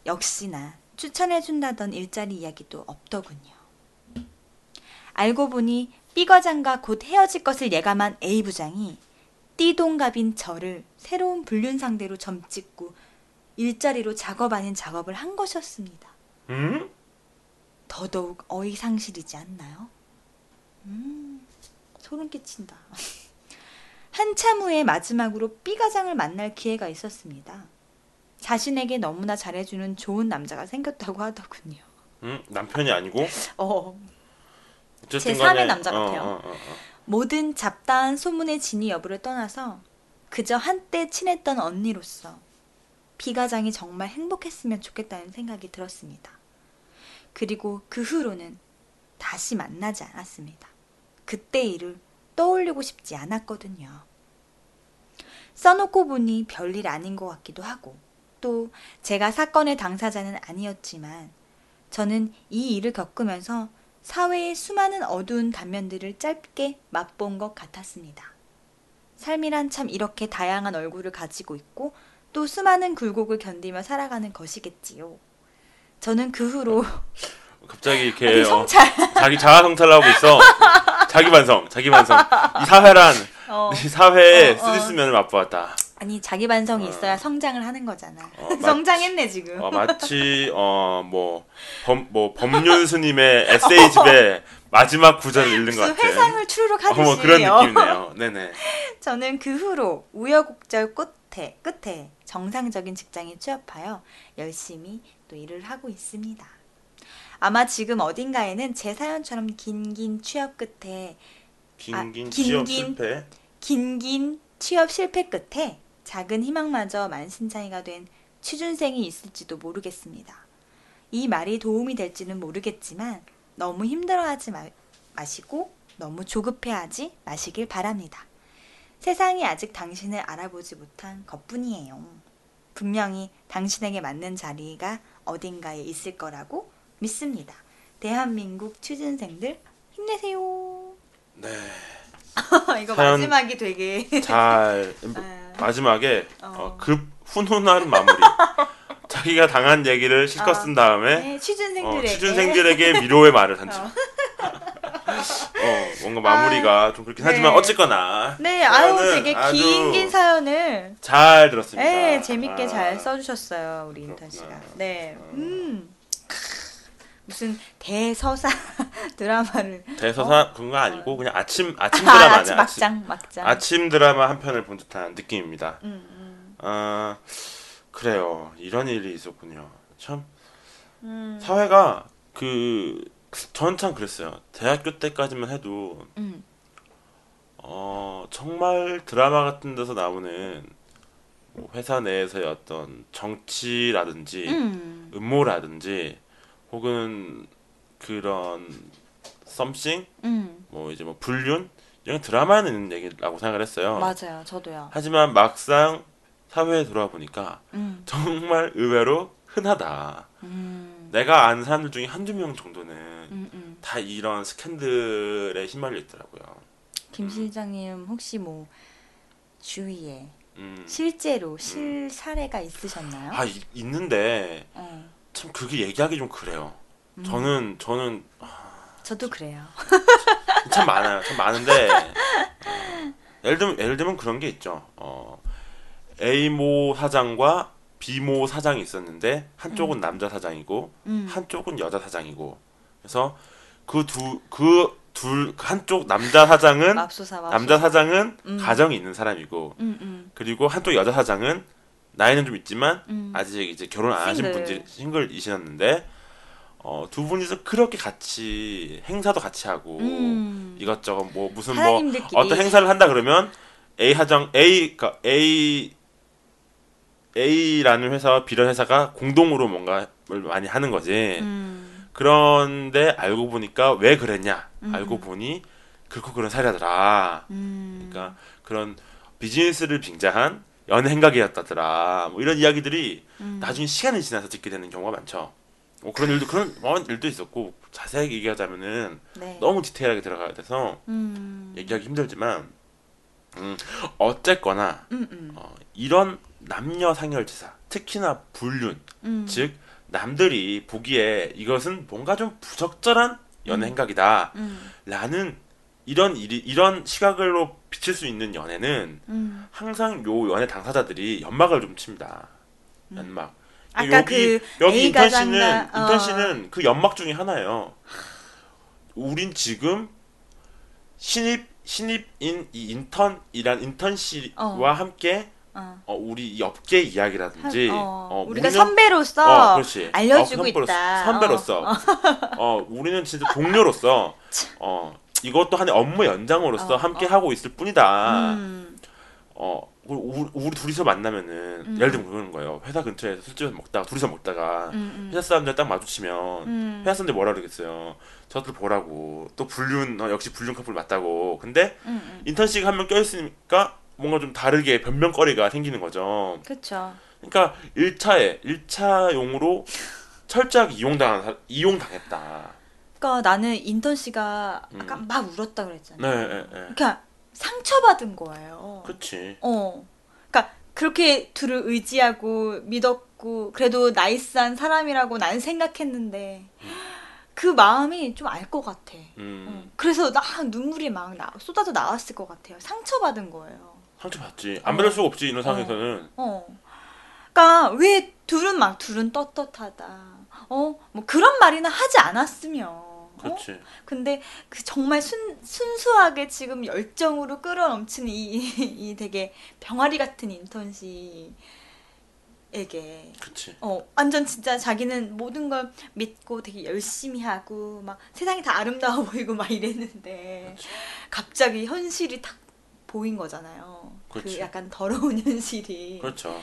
역시나 추천해준다던 일자리 이야기도 없더군요. 알고 보니 B 과장과 곧 헤어질 것을 예감한 A 부장이 띠동갑인 저를 새로운 불륜 상대로 점찍고 일자리로 작업 아닌 작업을 한 것이었습니다. 음? 더더욱 어이상실이지 않나요? 음, 소름 끼친다. 한참 후에 마지막으로 B 과장을 만날 기회가 있었습니다. 자신에게 너무나 잘해주는 좋은 남자가 생겼다고 하더군요. 음? 남편이 아니고 어, 제 간에- 삼의 남자 같아요. 어, 어, 어, 어. 모든 잡다한 소문의 진위 여부를 떠나서 그저 한때 친했던 언니로서 B 과장이 정말 행복했으면 좋겠다는 생각이 들었습니다. 그리고 그 후로는 다시 만나지 않았습니다. 그때 일을 떠올리고 싶지 않았거든요. 써놓고 보니 별일 아닌 것 같기도 하고 또 제가 사건의 당사자는 아니었지만 저는 이 일을 겪으면서 사회의 수많은 어두운 단면들을 짧게 맛본 것 같았습니다. 삶이란 참 이렇게 다양한 얼굴을 가지고 있고 또 수많은 굴곡을 견디며 살아가는 것이겠지요. 저는 그 후로 갑자기 이렇게 되게 어. 자기 자아 성찰하고 있어. 자기 반성, 자기 반성. 이 사회란 어. 이 사회에 어, 어. 쓰디쓰면을 맛보았다. 아니 자기 반성이 어. 있어야 성장을 하는 거잖아. 성장했네 지금. 어, 마치 어뭐범뭐 법륜 스님의 에세이집의 마지막 구절을 읽는 것 같은. 회상을 어, 하듯이. 뭐 그런 어. 느낌이네요. 네네. 저는 그 후로 우여곡절 끝에 끝에 정상적인 직장에 취업하여 열심히 또 일을 하고 있습니다. 아마 지금 어딘가에는 제 사연처럼 긴긴 취업 끝에 긴긴 아, 취업. 실패. 긴긴 취업 실패 끝에 작은 희망마저 만신창이가 된 취준생이 있을지도 모르겠습니다. 이 말이 도움이 될지는 모르겠지만 너무 힘들어하지 마, 마시고 너무 조급해하지 마시길 바랍니다. 세상이 아직 당신을 알아보지 못한 것뿐이에요. 분명히 당신에게 맞는 자리가 어딘가에 있을 거라고 믿습니다. 대한민국 취준생들 힘내세요. 네. 이거 마지막이 되게 잘 아, 마지막에 어. 어, 급 훈훈한 마무리. 자기가 당한 얘기를 실컷 아, 쓴 다음에 네, 어, 취준생들에게 취준생들에게 위로의 말을 한 적. 어. 어, 뭔가 마무리가 좀 그렇긴 네. 하지만 어쨌거나 네, 아유 되게 긴 긴 사연을 잘 들었습니다. 네, 재밌게 아, 잘 써주셨어요 우리 인턴 씨가. 네, 음 크, 무슨 대서사 드라마를 대서사 그런 거 아니고 그냥 아침 아침 아, 드라마네. 아침 막장 막장. 아침 드라마 한 편을 본 듯한 느낌입니다. 음, 음, 아 그래요. 이런 일이 있었군요. 참 음, 사회가 그 저는 참 그랬어요. 대학교 때까지만 해도 음, 어 정말 드라마 같은 데서 나오는 뭐 회사 내에서의 어떤 정치라든지 음, 음모라든지 혹은 그런 썸씽 음, 뭐 이제 뭐 불륜 이런 드라마에 있는 얘기라고 생각을 했어요. 맞아요, 저도요. 하지만 막상 사회에 들어와 보니까 음, 정말 의외로 흔하다. 음, 내가 아는 사람들 중에 한두 명 정도는 음, 음. 다 이런 스캔들에 휘말려 있더라고요. 김 실장님 혹시 뭐 주위에 음. 실제로 실 사례가 있으셨나요? 아 이- 있는데 어, 참 그게 얘기하기 좀 그래요. 음, 저는 저는 저도 그래요. 참 많아요. 참 많은데 어, 예를 들면 예를 들면 그런 게 있죠. 어, A 모 사장과 B 모 사장이 있었는데 한쪽은 남자 사장이고 음, 한쪽은 여자 사장이고 그래서 그 두 그 둘 한쪽 남자 사장은 맙소사 맙소사. 남자 사장은 음. 가정이 있는 사람이고 음, 음, 그리고 한쪽 여자 사장은 나이는 좀 있지만 음. 아직 이제 결혼 안 하신 싱글. 분들 싱글이셨는데 어, 두 분이서 그렇게 같이 행사도 같이 하고 음. 이것저것 뭐 무슨 뭐 어떤 행사를 한다 그러면 A 하정 A 그러니까 A A라는 회사와 B라는 회사가 공동으로 뭔가를 많이 하는 거지. 음, 그런데 알고 보니까 왜 그랬냐? 음. 알고 보니 그렇고 그런 사례더라. 음. 그러니까 그런 비즈니스를 빙자한 연애 행각이었다더라. 뭐 이런 이야기들이 음. 나중에 시간이 지나서 듣게 되는 경우가 많죠. 뭐 그런 일도 그런 많은 일도 있었고 자세하게 얘기하자면은 네. 너무 디테일하게 들어가야 돼서 음. 얘기하기 힘들지만 음, 어쨌거나 음, 음. 어, 이런 남녀 상열지사 특히나 불륜 음. 즉 남들이 보기에 이것은 뭔가 좀 부적절한 연애 음. 행각이다 음. 라는 이런 일이 이런 시각으로 비칠 수 있는 연애는 음. 항상 요 연애 당사자들이 연막을 좀 칩니다. 연막. 아까 여기 그 여기 인턴 씨는 장난- 인턴 어. 씨는 그 연막 중에 하나예요. 우린 지금 신입 신입인 이 인턴이란 인턴 씨와 어. 함께 어. 어, 우리 이 업계 이야기라든지 어. 어, 우리가 우리는- 선배로서 어. 알려주고 어, 선배로서, 있다. 선배로서. 어. 우리는 진짜 동료로서 어, 이것도 하나의 업무 연장으로서 어, 함께 어. 하고 있을 뿐이다. 음. 어, 우리, 우리 둘이서 만나면은 음. 예를 들면 그러는 거예요. 회사 근처에서 술집에서 먹다가 둘이서 먹다가 음. 회사 사람들 딱 마주치면 음. 회사 사람들 뭐라 그러겠어요. 저들 보라고 또 불륜 어, 역시 불륜 커플 맞다고. 근데 음. 음. 인턴씨가 한명 껴있으니까 뭔가 좀 다르게 변명거리가 생기는 거죠. 그렇죠. 그러니까 1차에 1차용으로 철저하게 이용당한 사- 이용당했다. 그러니까 나는 인턴 씨가 음. 아까 막 울었다 그랬잖아. 네, 네, 네. 그러니까 상처받은 거예요. 그치. 어. 그러니까 그렇게 둘을 의지하고 믿었고 그래도 나이스한 사람이라고 난 생각했는데 그 마음이 좀 알 것 같아. 음, 어, 그래서 나 눈물이 막 나, 쏟아져 나왔을 것 같아요. 상처받은 거예요. 상처 받지. 안 받을 수가 없지 이런 상황에서는. 어. 그러니까 왜 둘은 막 둘은 떳떳하다. 어, 뭐 그런 말이나 하지 않았으면. 어? 그렇지. 근데 그 정말 순, 순수하게 지금 열정으로 끌어넘치는 이, 이, 이 되게 병아리 같은 인턴씨에게 그렇지. 어 완전 진짜 자기는 모든 걸 믿고 되게 열심히 하고 막 세상이 다 아름다워 보이고 막 이랬는데 그렇지. 갑자기 현실이 탁 보인 거잖아요. 그 그렇지. 약간 더러운 현실이. 그렇죠.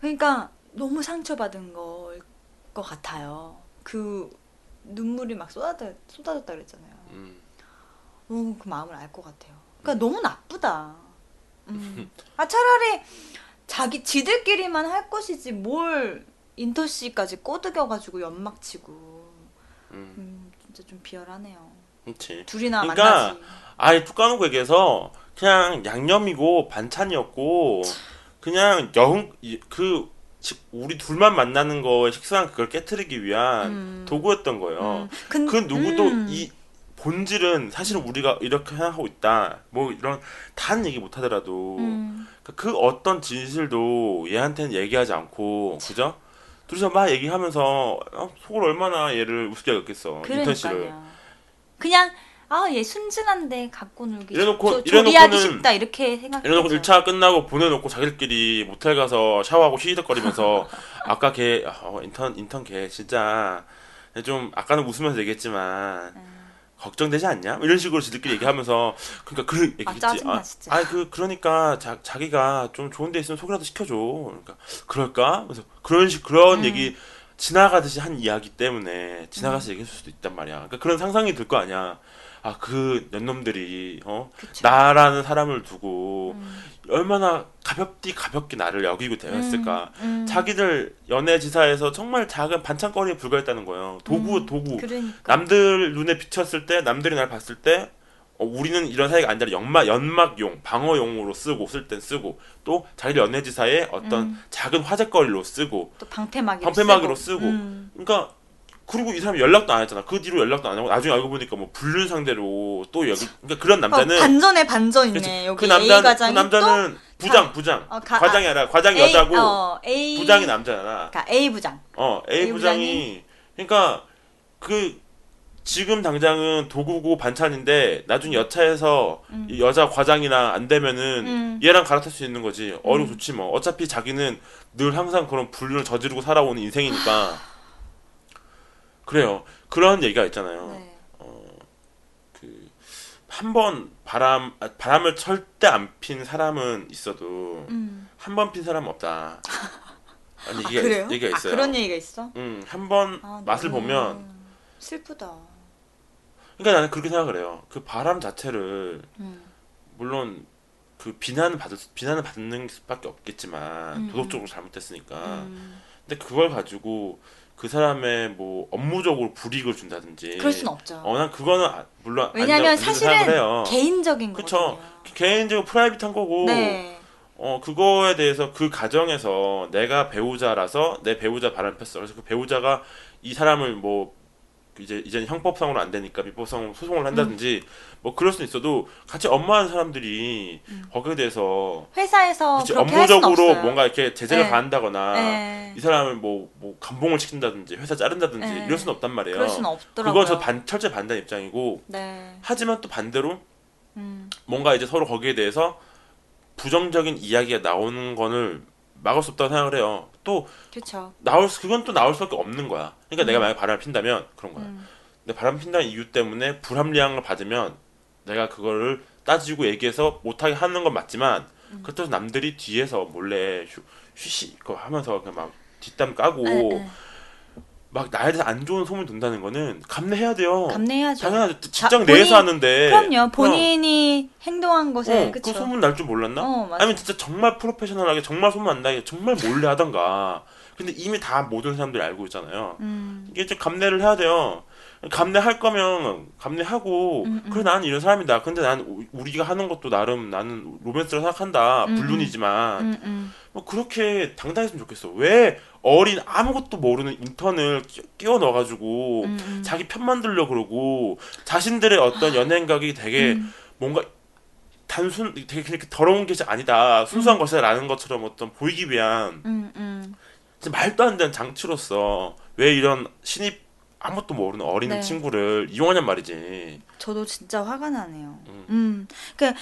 그러니까 너무 상처받은 걸 것 같아요. 그 눈물이 막 쏟아져, 쏟아졌다 그랬잖아요. 음, 어, 그 마음을 알 것 같아요. 그러니까 너무 나쁘다. 음. 아 차라리 자기 지들끼리만 할 것이지 뭘 인터 씨까지 꼬드겨가지고 연막 치고. 음, 음, 진짜 좀 비열하네요. 그렇지. 둘이나 그러니까 만나지. 아예 뚝 까놓고 얘기해서 그냥 양념이고 반찬이었고 그냥 여흥 이- 그 식- 우리 둘만 만나는 거에 식상 그걸 깨뜨리기 위한 음. 도구였던 거예요. 음, 근- 그 누구도 음. 이 본질은 사실은 우리가 이렇게 생각하고 있다. 뭐 이런 단 얘기 못 하더라도 음. 그- 그 어떤 진실도 얘한테는 얘기하지 않고 그죠? 둘이서 막 얘기하면서 어, 속을 얼마나 얘를 우습게 하겠어 인턴 씨를. 그냥 아 얘 순진한데 갖고 놀기 이래놓고- 조- 조리하기 이래놓고는- 쉽다 이렇게 생각했죠. 이래놓고 1차 끝나고 보내놓고 자기들끼리 모텔 가서 샤워하고 히히덕거리면서 아까 걔 어, 인턴 인턴 걔 진짜 좀 아까는 웃으면서 얘기했지만 음. 걱정되지 않냐? 뭐 이런 식으로 지들끼리 얘기하면서 그러니까 그 얘기했지. 짜증나, 진짜. 아니 그 그러니까 자, 자기가 좀 좋은 데 있으면 소개라도 시켜줘. 그러니까 그럴까? 그래서 그런 식 그런 음. 얘기 지나가듯이 한 이야기 때문에 지나가서 얘기했을 수도 있단 말이야. 그러니까 그런 상상이 들 거 아니야. 아 그 년놈들이 어 그쵸. 나라는 사람을 두고 음. 얼마나 가볍디 가볍게 나를 여기고 대했을까. 음, 음. 자기들 연애 지사에서 정말 작은 반찬거리에 불과했다는 거예요. 도구 음, 도구. 그러니까 남들 눈에 비쳤을 때 남들이 날 봤을 때 어, 우리는 이런 사이가 아니라 연막 연막용 방어용으로 쓰고 쓸 땐 쓰고 또 자기 연애지사에 어떤 음. 작은 화제거리로 쓰고 또 방패막이로 방패막이로 쓰고. 음. 그러니까 그리고 이 사람이 연락도 안 했잖아 그 뒤로 연락도 안 하고 나중에 알고 보니까 뭐 불륜 상대로 또 여기 그러니까 그런 남자는 어, 반전에 반전 있네. 그치, 여기 그 남자는 그 과장이 남자는 부장 부장 어, 가- 과장이 아니라 과장이 또 A, 여자고 어, A 부장이 남자잖아 그러니까 A 부장. 어, A, A 부장이 그러니까 그 지금 당장은 도구고 반찬인데 나중에 여차해서 음. 이 여자 과장이나 안 되면은 음. 얘랑 갈아탈 수 있는 거지. 어려 좋지 뭐. 어차피 자기는 늘 항상 그런 불륜을 저지르고 살아오는 인생이니까. 그래요. 그런 얘기가 있잖아요. 네. 그한 번 바람 아, 바람을 절대 안 핀 사람은 있어도 음. 한 번 핀 사람은 없다. 아니 아, 얘기가 그래요? 얘기가 아, 있어요. 그런 얘기가 있어? 음, 한번 아, 맛을 너무 보면 슬프다. 그러니까 나는 그렇게 생각을 해요. 그 바람 자체를 음. 물론 그 비난을 받을 수- 비난을 받는 수밖에 없겠지만 음. 도덕적으로 잘못됐으니까. 음. 근데 그걸 가지고 그 사람의 뭐 업무적으로 불이익을 준다든지. 그럴 순 없죠. 어, 난 그거는 아- 물론 왜냐하면 사실은. 개인적인 그쵸. 거거든요. 개인적으로 프라이빗한 거고. 네. 어 그거에 대해서 그 가정에서 내가 배우자라서 내 배우자 바람 폈어. 그래서 그 배우자가 이 사람을 뭐 이제 이제는 형법상으로 안 되니까 민법상으로 소송을 한다든지 뭐 그럴 수는 있어도 같이 업무하는 사람들이 거기에 대해서 회사에서 그치, 음. 업무적으로. 뭔가 이렇게 제재를 네. 가한다거나 네. 이 사람을 뭐, 뭐 감봉을 시킨다든지 회사 자른다든지 네. 이럴 수는 없단 말이에요. 그럴 수는 없더라고요. 그건 저 반, 철저히 반대 입장이고 네. 하지만 또 반대로 음. 뭔가 이제 서로 거기에 대해서 부정적인 이야기가 나오는 거를 막을 수 없다고 생각을 해요. 또 그렇죠. 나올 수- 그건 또 나올 수밖에 없는 거야. 그러니까 내가 만약 바람을 핀다면 그런 거야. 음. 근데 바람 핀다는 이유 때문에 불합리한 걸 받으면 내가 그거를 따지고 얘기해서 못하게 하는 건 맞지만 음. 그렇다고 남들이 뒤에서 몰래 휴, 휴시 그거 하면서 그냥 막 뒷담 까고 네, 네. 막 나에 대해서 안 좋은 소문 돈다는 거는 감내해야 돼요. 감내해야죠. 당연하죠. 직장 본인- 내에서 하는데 그럼요. 본인이 행동한 어, 것에 그 그쵸. 소문 날 줄 몰랐나? 어, 맞아. 아니면 진짜 정말 프로페셔널하게 정말 소문 안 나게 정말 몰래 하던가. 근데 이미 다 모든 사람들이 알고 있잖아요. 음. 이게 좀 감내를 해야 돼요. 감내할 거면 감내하고 음, 음. 그래 나는 이런 사람이다. 근데 난 우- 우리가 하는 것도 나름 나는 로맨스라고 생각한다. 음, 음. 불륜이지만 음, 음. 뭐 그렇게 당당했으면 좋겠어. 왜 어린 아무것도 모르는 인턴을 끼- 끼워 넣어가지고 음, 음. 자기 편 만 들려 그러고 자신들의 어떤 연애각이 되게 음. 뭔가 단순 되게 그렇게 더러운 것이 아니다 순수한 음. 것이라는 것처럼 어떤 보이기 위한 음, 음. 말도 안 되는 장치로서 왜 이런 신입 아무것도 모르는 어린 네. 친구를 이용하냐 말이지 저도 진짜 화가 나네요. 음. 음. 그러니까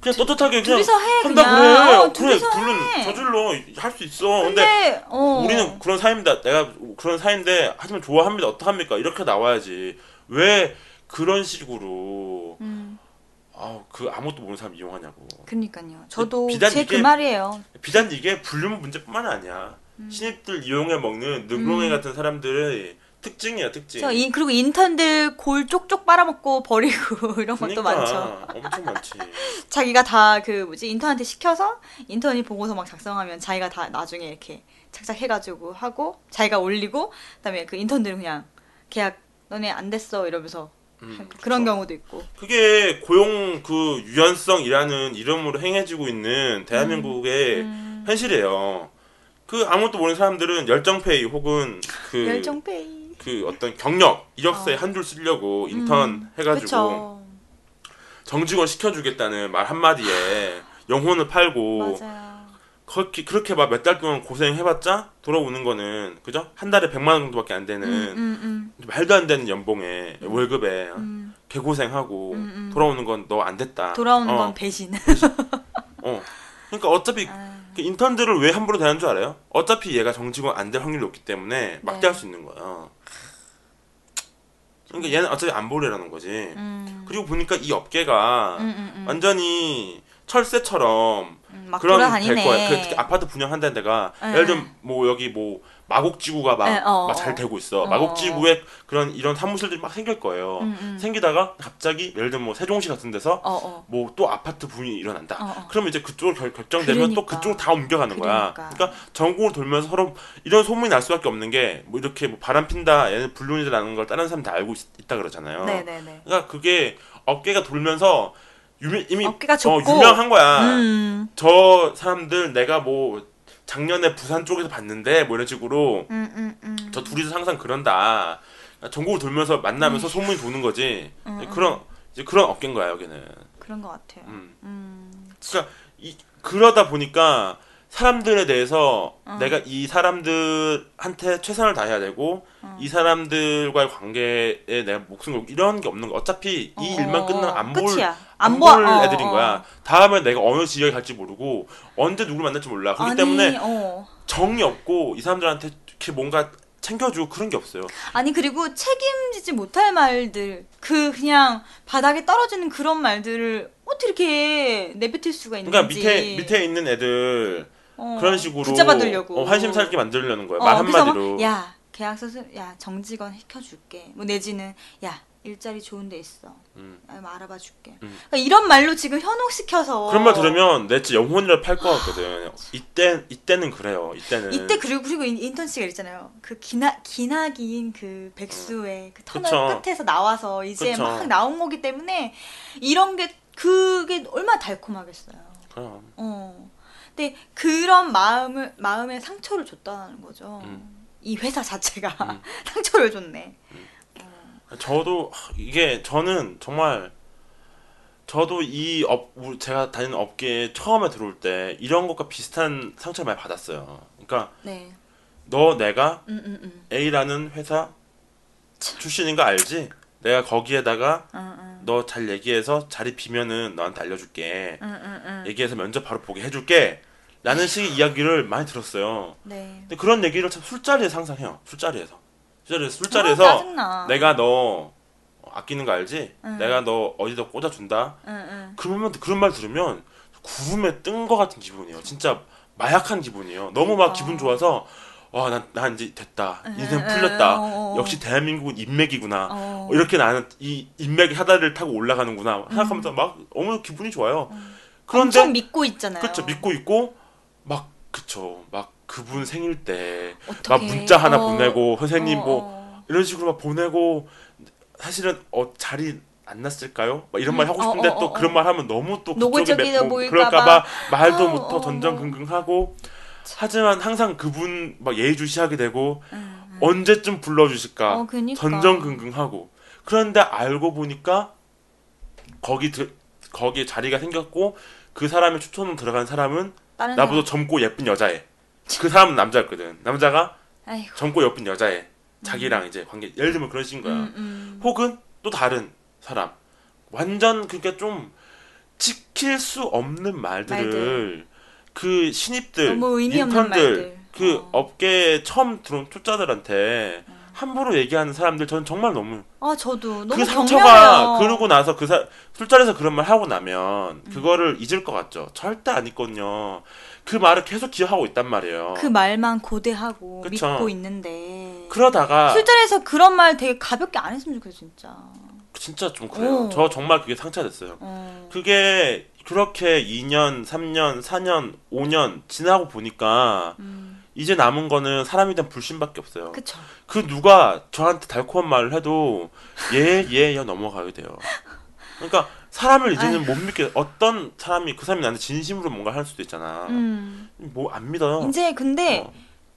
그냥 떳떳하게 그냥 둘이서 해 한다 그냥. 그래 어, 그래 해. 저질러 할수 있어 근데 근데 어. 우리는 그런 사이입니다. 내가 그런 사이인데 하지만 좋아합니다. 어떡합니까? 이렇게 나와야지. 왜 그런 식으로 음. 아, 그 아무것도 모르는 사람 이용하냐고. 그니까요. 저도 비단 제그 말이에요. 비단 이게 불륜 문제뿐만 아니야. 음. 신입들 이용해 먹는 능롱이 음. 같은 사람들의 특징이야, 특징. 저 인, 그리고 인턴들 골 쪽쪽 빨아먹고 버리고 이런 그러니까 것도 많죠. 엄청 많지. 자기가 다 그 뭐지 인턴한테 시켜서 인턴이 보고서 막 작성하면 자기가 다 나중에 이렇게 착착 해가지고 하고 자기가 올리고 그다음에 그 인턴들은 그냥 계약 너네 안 됐어 이러면서 음, 그런. 경우도 있고. 그게 고용 그 유연성이라는 이름으로 행해지고 있는 대한민국의 음, 현실이에요. 그 아무것도 모르는 사람들은 열정페이 혹은 그 열정페이. 그 어떤 경력 이력서에 어. 한줄 쓰려고 인턴 음, 해가지고 그쵸. 정직원 시켜주겠다는 말 한마디에 영혼을 팔고 맞아요. 그렇게 그렇게 막 몇 달 동안 고생해봤자 돌아오는 거는 그죠 한 달에 100만 원 정도밖에 안 되는 음, 음, 말도 안 되는 연봉에 월급에 음, 개고생하고 음, 음. 돌아오는 건 너 안 됐다. 음. 돌아오는 어, 건 배신. 어. 그러니까 어차피 아, 그 인턴들을 왜 함부로 대하는 줄 알아요? 어차피 얘가 정직원 안 될 확률이 높기 때문에 막대할 네. 수 있는 거야. 그러니까 얘는 어차피 안 보려는 거지. 음, 그리고 보니까 이 업계가 음, 음, 음. 완전히 철새처럼 음, 막 그런 될. 거야. 그 특히 아파트 분양한다는 데가 네. 예를 들면 뭐 여기 뭐 마곡지구가 막 네, 어, 잘 어. 되고 있어. 어, 마곡지구에 그런 이런 사무실들이 막 생길 거예요. 음, 음. 생기다가 갑자기 예를 들면 뭐 세종시 같은 데서 어, 어. 뭐또 아파트 붐이 일어난다. 그러면 이제 그쪽으로 결, 결정되면 또 그러니까. 그쪽으로 다 옮겨가는 거야. 그러니까. 그러니까 전국을 돌면서 서로 이런 소문이 날 수밖에 없는 게 뭐 이렇게 뭐 바람 핀다, 얘는 불륜이라는 걸 다른 사람 다 알고 있, 다 그러잖아요. 네네네. 그러니까 그게 업계가 돌면서 유미, 이미 어깨가 어. 유명한 거야. 음, 저 사람들 내가 뭐 작년에 부산 쪽에서 봤는데 뭐 이런 식으로 음, 음, 음. 저 둘이서 항상 그런다. 전국을 돌면서 만나면서 소문이 도는 거지. 음, 음. 그런 이제 그런 업계인 거야 여기는. 그런 것 같아요. 음. 음, 그러니까 이, 그러다 보니까 사람들에 대해서 어. 내가 이 사람들한테 최선을 다해야 되고 어. 이 사람들과의 관계에 내가 목숨 걸고 이런 게 없는 거. 어차피 이 어, 일만 끝나면 안볼 끝이야. 안볼 어, 애들인 어. 거야. 다음에 내가 어느 지역에 갈지 모르고 언제 누구를 만날지 몰라. 그렇기 아니, 때문에 어. 정이 없고 이 사람들한테 이렇게 뭔가 챙겨주고 그런 게 없어요. 아니 그리고 책임지지 못할 말들 그 그냥 바닥에 떨어지는 그런 말들을 어떻게 이렇게 내뱉을 수가 있는지 그러니까 밑에 밑에 있는 애들 어, 그런 식으로 붙잡아두려고 어, 환심 살게 만들려는 거야. 어, 말 한마디로. 야 계약서 쓰, 야 정직원 시켜줄게 뭐 내지는 야 일자리 좋은 데 있어 음. 아, 뭐 알아봐 줄게 음. 그러니까 이런 말로 지금 현혹시켜서 그런 말 들으면 내 진짜 영혼이라 팔 것 같거든. 이때 이때는 그래요. 이때는 이때 그리고 그리고 인- 인턴 씨가 있잖아요. 그 기나 기나긴 그 백수의 그 터널 그쵸. 끝에서 나와서 이제 그쵸. 막 나온 거기 때문에 이런 게 그게 얼마나 달콤하겠어요. 그럼 어. 근데 그런 마음을 마음에 상처를 줬다는 거죠. 음. 이 회사 자체가 음. 상처를 줬네. 저도 하, 이게 저는 정말 저도 이 업 제가 다니는 업계에 처음에 들어올 때 이런 것과 비슷한 상처를 많이 받았어요. 그러니까 네. 너 내가 음, 음, 음. A라는 회사 출신인 거 알지? 내가 거기에다가 응, 응. 너잘 얘기해서 자리 비면은 너한테 알려줄게. 얘기해서 면접 바로 보게 해줄게. 라는 식의 이야기를 많이 들었어요. 네. 근데 그런 얘기를 참 술자리에서 항상 해요. 술자리에서. 술자리에서, 아, 술자리에서. 내가 너 아끼는 거 알지? 응. 내가 너 어디다 꽂아준다? 응, 응. 그러면 그런 말 들으면 구름에 뜬 거 같은 기분이에요. 진짜 마약한 기분이에요. 너무 막 그러니까. 기분 좋아서 와, 난, 난 이제 됐다. 인생 응, 풀렸다. 응, 어, 어. 역시 대한민국은 인맥이구나. 어. 어, 이렇게 나는 이 인맥의 하다를 타고 올라가는구나 생각하면서 막 너무 기분이 좋아요. 그런데 음. 엄청 믿고 있잖아요. 그쵸 믿고 있고 막 그쵸 막 그분 생일 때 막 어떡해. 문자 하나 어. 보내고 선생님 어, 뭐 어. 이런 식으로 막 보내고 사실은 어 자리 안 났을까요? 막 이런 말 음, 하고 어, 싶은데 어, 또 어, 그런 어. 말 하면 너무 또 그쪽에 노골적이어 매- 뭐 보일까 그럴까봐 봐. 말도 어, 못하 어, 전전긍긍하고 하지만 항상 그분 막 예의주시하게 되고 음, 음. 언제쯤 불러주실까 어, 그니까. 전전긍긍하고 그런데 알고 보니까 거기 들, 거기에 자리가 생겼고 그 사람의 추천으로 들어간 사람은 다른 나보다 젊고 예쁜 여자애 그 사람은 남자였거든 남자가. 아이고. 젊고 예쁜 여자애 자기랑 이제 관계 예를 들면 그런 식인 거야 음, 음. 혹은 또 다른 사람 완전 그러니까 좀 지킬 수 없는 말들을 말들. 그 신입들 인턴들. 그 어. 업계에 처음 들어온 초짜들한테 함부로 얘기하는 사람들 저는 정말 너무 아 저도 너무 그 경멸해요. 상처가 그러고 나서 그 사, 술자리에서 그런 말 하고 나면 음. 그거를 잊을 것 같죠. 절대 안 잊거든요. 그 말을 계속 기억하고 있단 말이에요. 그 말만 고대하고 그쵸. 믿고 있는데 그러다가 술자리에서 그런 말 되게 가볍게 안 했으면 좋겠어 진짜. 진짜 좀 그래요. 어. 저 정말 그게 상처됐어요. 어. 그게 그렇게 2년, 3년, 4년, 5년 지나고 보니까 음. 이제 남은 거는 사람에 대한 불신밖에 없어요. 그, 그쵸. 누가 저한테 달콤한 말을 해도 예, 예, 야 넘어가게 돼요. 그러니까 사람을 이제는 못 믿게 어떤 사람이 그 사람이 나한테 진심으로 뭔가 할 수도 있잖아. 음. 뭐 안 믿어요. 이제 근데 어.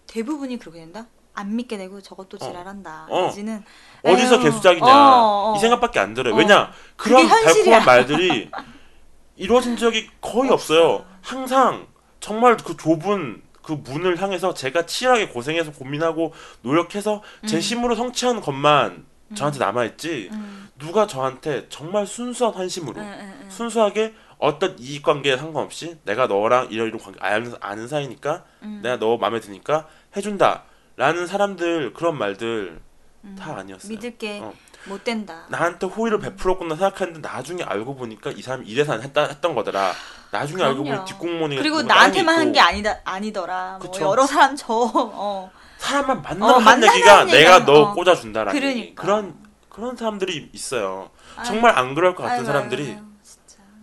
대부분이 그렇게 된다. 안 믿게 되고 저것도 지랄한다. 어. 이제는 어디서 개수작이냐 어, 어. 이 생각밖에 안 들어요. 어. 왜냐 그런. 달콤한 말들이 이루어진 적이 거의 없어요. 항상 정말 그 좁은 그 문을 향해서 제가 치열하게 고생해서 고민하고 노력해서 제 음. 힘으로 성취한 것만 저한테 남아있지 음. 누가 저한테 정말 순수한 환심으로. 순수하게 어떤 이익관계에 상관없이 내가 너랑 이러이러 관계 아는, 아는 사이니까 음. 내가 너 마음에 드니까 해준다 라는 사람들 그런 말들 음. 다 아니었어요. 믿을 게 어. 못 된다. 나한테 호의를 베풀었구나 생각했는데 나중에 알고 보니까 이 사람이 이래서 했다, 했던 거더라. 나중에 알고 보니 그럼요. 뒷공무원이 그리고 나한테만 한 게 아니다 아니더라. 뭐 그쵸. 여러 사람 저 어. 사람만 만나면 어, 한 얘기가 내가 너 어. 꽂아준다라는 그러니까. 얘기. 그런 그런 사람들이 있어요. 아유, 정말 안 그럴 것 같은 아유, 사람들이 아유.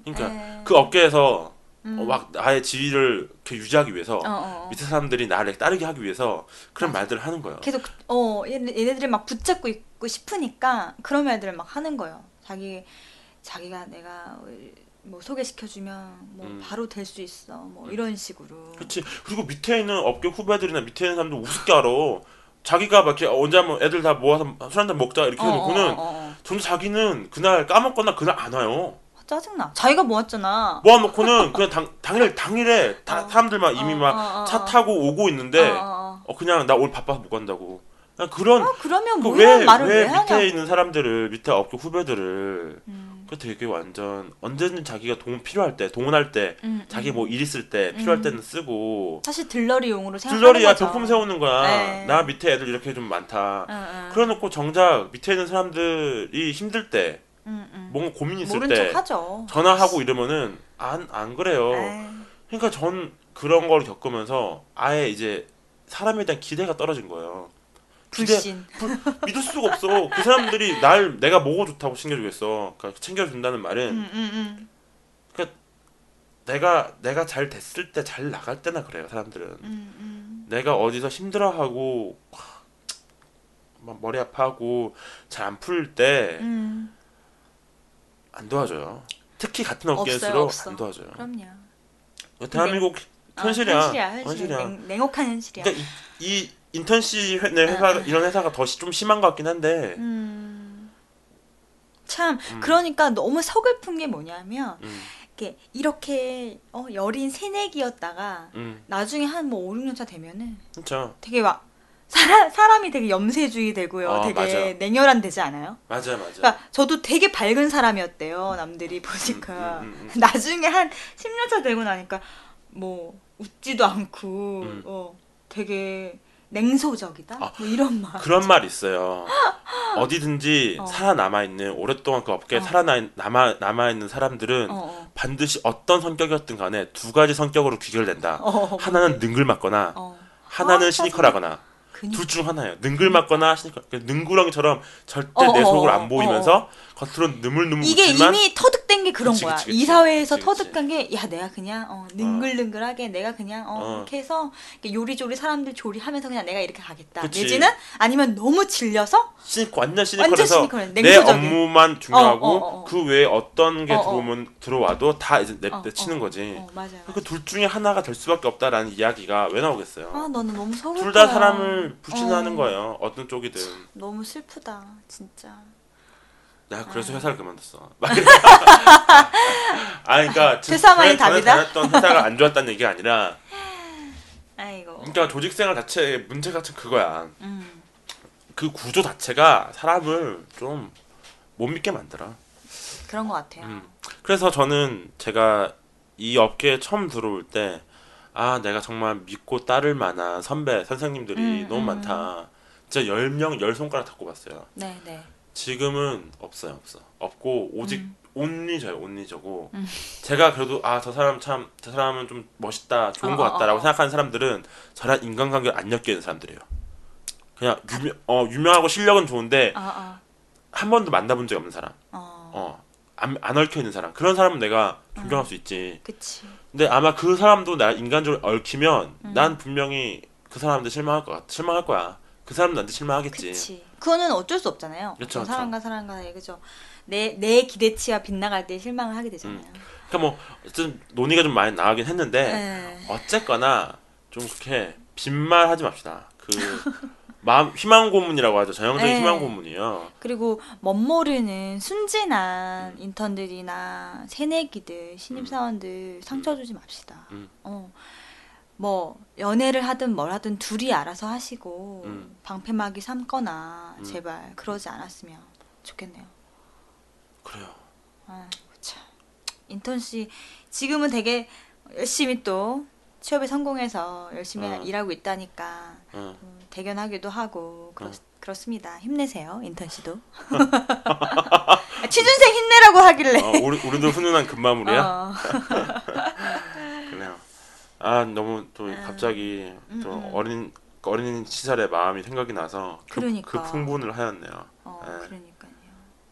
그러니까 에이. 그 업계에서 음. 어, 막 나의 지위를 유지하기 위해서 어, 어, 어. 밑에 사람들이 나를 따르게 하기 위해서 그런 말들을 하는 거예요. 계속 그- 어 얘네- 얘네들을 막 붙잡고 있고 싶으니까 그런 말들을 막 하는 거예요. 자기 자기가 내가 뭐 소개시켜주면 뭐 음. 바로 될 수 있어 뭐 이런 식으로. 그렇지. 그리고 밑에 있는 업계 후배들이나 밑에 있는 사람들 우습게 알아. 자기가 막 이렇게 언제 한번 애들 다 모아서 술 한잔 먹자 이렇게 어, 해놓고는 어, 어, 어. 전 자기는 그날 까먹거나 그날 안 와요. 짜증나. 자기가 모았잖아. 모아놓고는 그냥 당, 당일 당일에 다 어. 사람들 막 이미 어, 막 어, 어, 차 어. 타고 오고 있는데 어, 어, 어. 어, 그냥 나 오늘 바빠서 못 간다고. 그런 어, 그러면 그뭐 왜, 말을 왜, 왜 밑에 하냐고. 있는 사람들을 밑에 업계 후배들을 음, 그 되게 완전 언제든 자기가 돈 필요할 때 돈할 때 음, 자기 음. 뭐일 있을 때 필요할 음. 때는 쓰고 사실 들러리용으로 생각하는 들러리야 거죠. 병품 세우는 거야. 네. 나 밑에 애들 이렇게 좀 많다. 응, 응. 그래놓고 정작 밑에 있는 사람들이 힘들 때. 뭔가 고민 있을 모른 때 척 하죠. 전화하고 이러면은 안 안 그래요. 에이, 그러니까 전 그런 걸 겪으면서 아예 이제 사람에 대한 기대가 떨어진 거예요. 불신. 불- 믿을 수가 없어. 그 사람들이 날 내가 뭐가 좋다고 챙겨주겠어. 그러니까 챙겨준다는 말은 응, 응, 응. 내가 내가 잘 됐을 때 잘 나갈 때나 그래요. 사람들은 응, 응. 내가 어디서 힘들어하고 막 머리 아파하고 잘 안 풀 때안 응. 도와줘요. 특히 같은 업계일수록. 안 도와줘요. 그럼요. 대한민국 어, 현실이야. 현실이야, 현실. 현실이야. 냉, 냉혹한 현실이야. 그러니까 이, 이 인턴십 회- 내 회사 응, 응. 이런 회사가 더 좀 심한 것 같긴 한데. 음. 참 음. 그러니까 너무 서글픈 게 뭐냐면 음, 이렇게 이렇게 어, 여린 새내기였다가 음, 나중에 한 뭐 5, 6년 차 되면은 그렇죠. 되게 막 사람, 사람이 되게 염세주의 되고요. 아, 되게 맞아. 냉혈한 되지 않아요? 맞아, 맞아. 그러니까 저도 되게 밝은 사람이었대요. 남들이 보니까. 음, 음, 음. 나중에 한 10년 차 되고 나니까 뭐 웃지도 않고 음. 어, 되게 냉소적이다. 아, 뭐 이런 말. 그런 말 있어요. 어디든지 어. 살아남아 있는 오랫동안 그 업계에 어. 살아남아 남아 있는 사람들은 어, 어. 반드시 어떤 성격이었든 간에 두 가지 성격으로 귀결된다. 어, 하나는 능글맞거나 어. 하나는 아, 시니컬하거나 그니까. 둘중 하나예요. 능글맞거나 시니컬. 그 능구렁이처럼 절대 어, 내 어, 속을 어, 안 보이면서 겉으로 느물느물 이게 묻지만 이미 터득된 게 그런 그치, 거야. 그치, 그치. 이 사회에서. 터득한 게 야 내가 그냥 어, 능글능글하게 내가 그냥 어, 어. 이렇게 해서 요리조리 사람들 조리하면서 그냥 내가 이렇게 가겠다. 내지는 아니면 너무 질려서 시, 완전 완전 시니컬해서 시니컬해. 내. 업무만 중요하고 어, 어, 어, 어. 그 외에 어떤 게 어, 어. 들어오면 들어와도 다 이제 내, 어, 내치는 어, 거지. 어, 맞아요. 그 둘 중에 하나가 될 수밖에 없다라는 이야기가 왜 나오겠어요? 아 너는 너무 서글. 둘다 사람을 불신하는 어. 거예요. 어떤 쪽이든. 너무 슬프다 진짜. 나 그래서 아. 회사를 그만뒀어. 아, 그러니까 퇴사만이 전에 답이다? 다녔던 회사가 안 좋았다는 얘기가 아니라, 아이고. 그러니까 조직 생활 자체의 문제가 참 그거야. 음. 그 구조 자체가 사람을 좀 못 믿게 만들어. 그런 것 같아요. 음. 그래서 저는 제가 이 업계에 처음 들어올 때, 아, 내가 정말 믿고 따를 만한 선배, 선생님들이 음, 너무 음. 많다. 진짜 10명, 10손가락 다 꼽았어요. 네 네. 지금은 없어요, 없어. 없고, 오직, 음. 온리 저요, 온리 저고. 음. 제가 그래도, 아, 저 사람 참, 저 사람은 좀 멋있다, 좋은 어, 것 어, 같다라고 어. 생각하는 사람들은 저랑 인간관계를 안 엮이는 사람들이에요. 그냥, 유명, 어, 유명하고 실력은 좋은데, 아한 번도 만나본 적이 없는 사람. 아. 어. 어, 안, 안 얽혀 있는 사람. 그런 사람은 내가 존경할 수 있지. 그치. 근데 아마 그 사람도 나 인간적으로 얽히면 음. 난 분명히 그 사람한테 실망할 것 같, 실망할 거야. 그 사람도 나한테 실망하겠지. 그치. 그거는 어쩔 수 없잖아요. 어떤 그쵸. 사람과 사람과 사이 그죠. 내 내 기대치와 빗나갈 때 실망을 하게 되잖아요. 그러니까 뭐 어쨌든 논의가 좀 많이 나가긴 했는데 네. 어쨌거나 좀 그렇게 빈말 하지 맙시다. 그 마음 희망 고문이라고 하죠. 전형적인 네. 희망 고문이요. 그리고 멋모르는 순진한 인턴들이나 새내기들, 신입 사원들 상처 주지 맙시다. 음. 어. 뭐 연애를 하든 뭘 하든 둘이 알아서 하시고 음. 방패막이 삼거나 음. 제발 그러지 않았으면 좋겠네요. 그래요. 아, 참. 인턴 씨 지금은 되게 열심히 또 취업에 성공해서 열심히 어. 일하고 있다니까 어. 음, 대견하기도 하고 그렇, 어. 그렇습니다. 힘내세요, 인턴 씨도. 아, 취준생 힘내라고 하길래. 어, 우리 우리도 훈훈한 금마무리야. 어. 그래요. 아 너무 또 음. 갑자기 또 음, 음. 어린 어린 시절의 마음이 생각이 나서 그, 그러니까. 그 풍분을 하였네요. 어, 네. 그러니까요.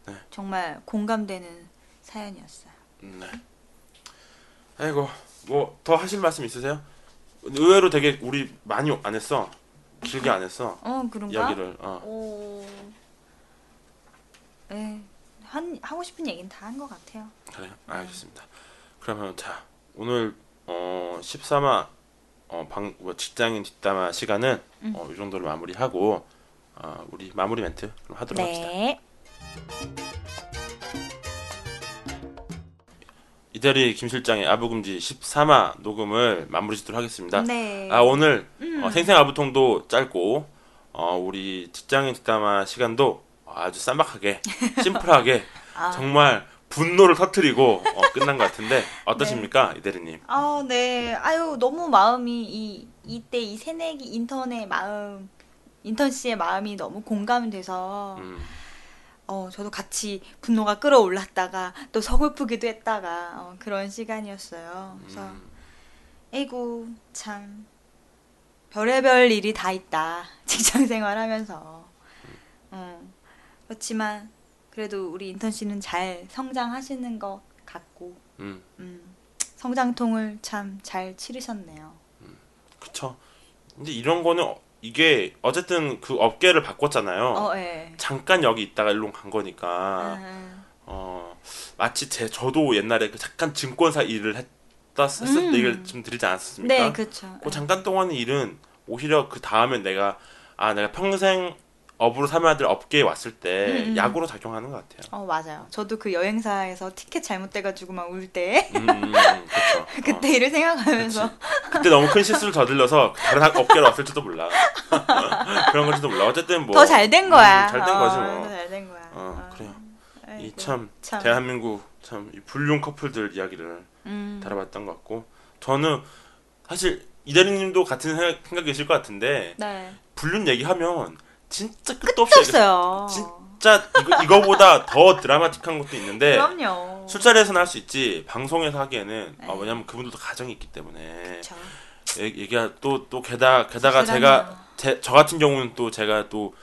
네. 정말 공감되는 사연이었어요. 음, 네. 아이고 뭐 더 하실 말씀 있으세요? 의외로 되게 우리 많이 안 했어. 길게 안 했어. 어, 그런가? 이야기를. 어. 오. 네. 한 하고 싶은 얘기는 다 한 것 같아요. 그래 알겠습니다. 그러면 자 오늘 어 13화 어 방 뭐 직장인 뒷담화 시간은 음. 어, 이 정도로 마무리하고 어, 우리 마무리 멘트 하도록 합시다. 네. 이대리 김 실장의 아부금지 13화 녹음을 마무리 짓도록 하겠습니다. 네. 아 오늘 음. 어, 생생 아부통도 짧고 어, 우리 직장인 뒷담화 시간도 아주 쌈박하게 심플하게 아. 정말 분노를 터트리고 어, 끝난 것 같은데 어떠십니까 네. 이대리님? 아, 네. 아유, 너무 마음이 이 이때 이 새내기 인턴의 마음 인턴 씨의 마음이 너무 공감이 돼서 음, 어, 저도 같이 분노가 끌어올랐다가 또 서글프기도 했다가 어, 그런 시간이었어요. 그래서 음, 에이구 참 별의별 일이 다 있다 직장 생활하면서 음, 그렇지만 그래도 우리 인턴 씨는 잘 성장하시는 것 같고 음, 음, 성장통을 참 잘 치르셨네요. 그쵸. 근데 이런 거는 어- 이게 어쨌든 그 업계를 바꿨잖아요. 어, 예. 잠깐 여기 있다가 일로 간 거니까 아, 어 마치 제 저도 옛날에 그 잠깐 증권사 일을 했다 했을 음. 때 얘기를 좀 드리지 않았습니까? 네, 그렇죠. 그 잠깐 동안의 일은 오히려 그 다음에 내가 아 내가 평생 업으로 삼아야 될 업계에 왔을 때 음, 음. 약으로 작용하는 것 같아요. 어, 맞아요. 저도 그 여행사에서 티켓 잘못돼가지고 막 울 때 음, 음, 음. 그때 일을 생각하면서 그때 너무 큰 실수를 저질러서 다른 학- 업계로 왔을지도 몰라. 그런 걸지도 몰라. 어쨌든 뭐 더 잘 된 거야. 음, 잘된 거지 뭐. 더 잘 된 거야. 어, 그래요. 아이고, 이참 참. 대한민국 참이 불륜 커플들 이야기를 음. 다뤄봤던 것 같고 저는 사실 이대리님도 같은 생각, 생각이실 것 같은데 네. 불륜 얘기하면 진짜 끝도 없이 끝도 없어요. 진짜 이거, 이거 보다 더 드라마틱한 것도 있는데 그럼요. 술자리에서는 할 수 있지 방송에서 하기에는 네. 어, 왜냐면 그분들도 가정이 있기 때문에 그쵸. 얘- 얘기가 또또 게다가. 제가 제, 저 같은 경우는 또 제가 또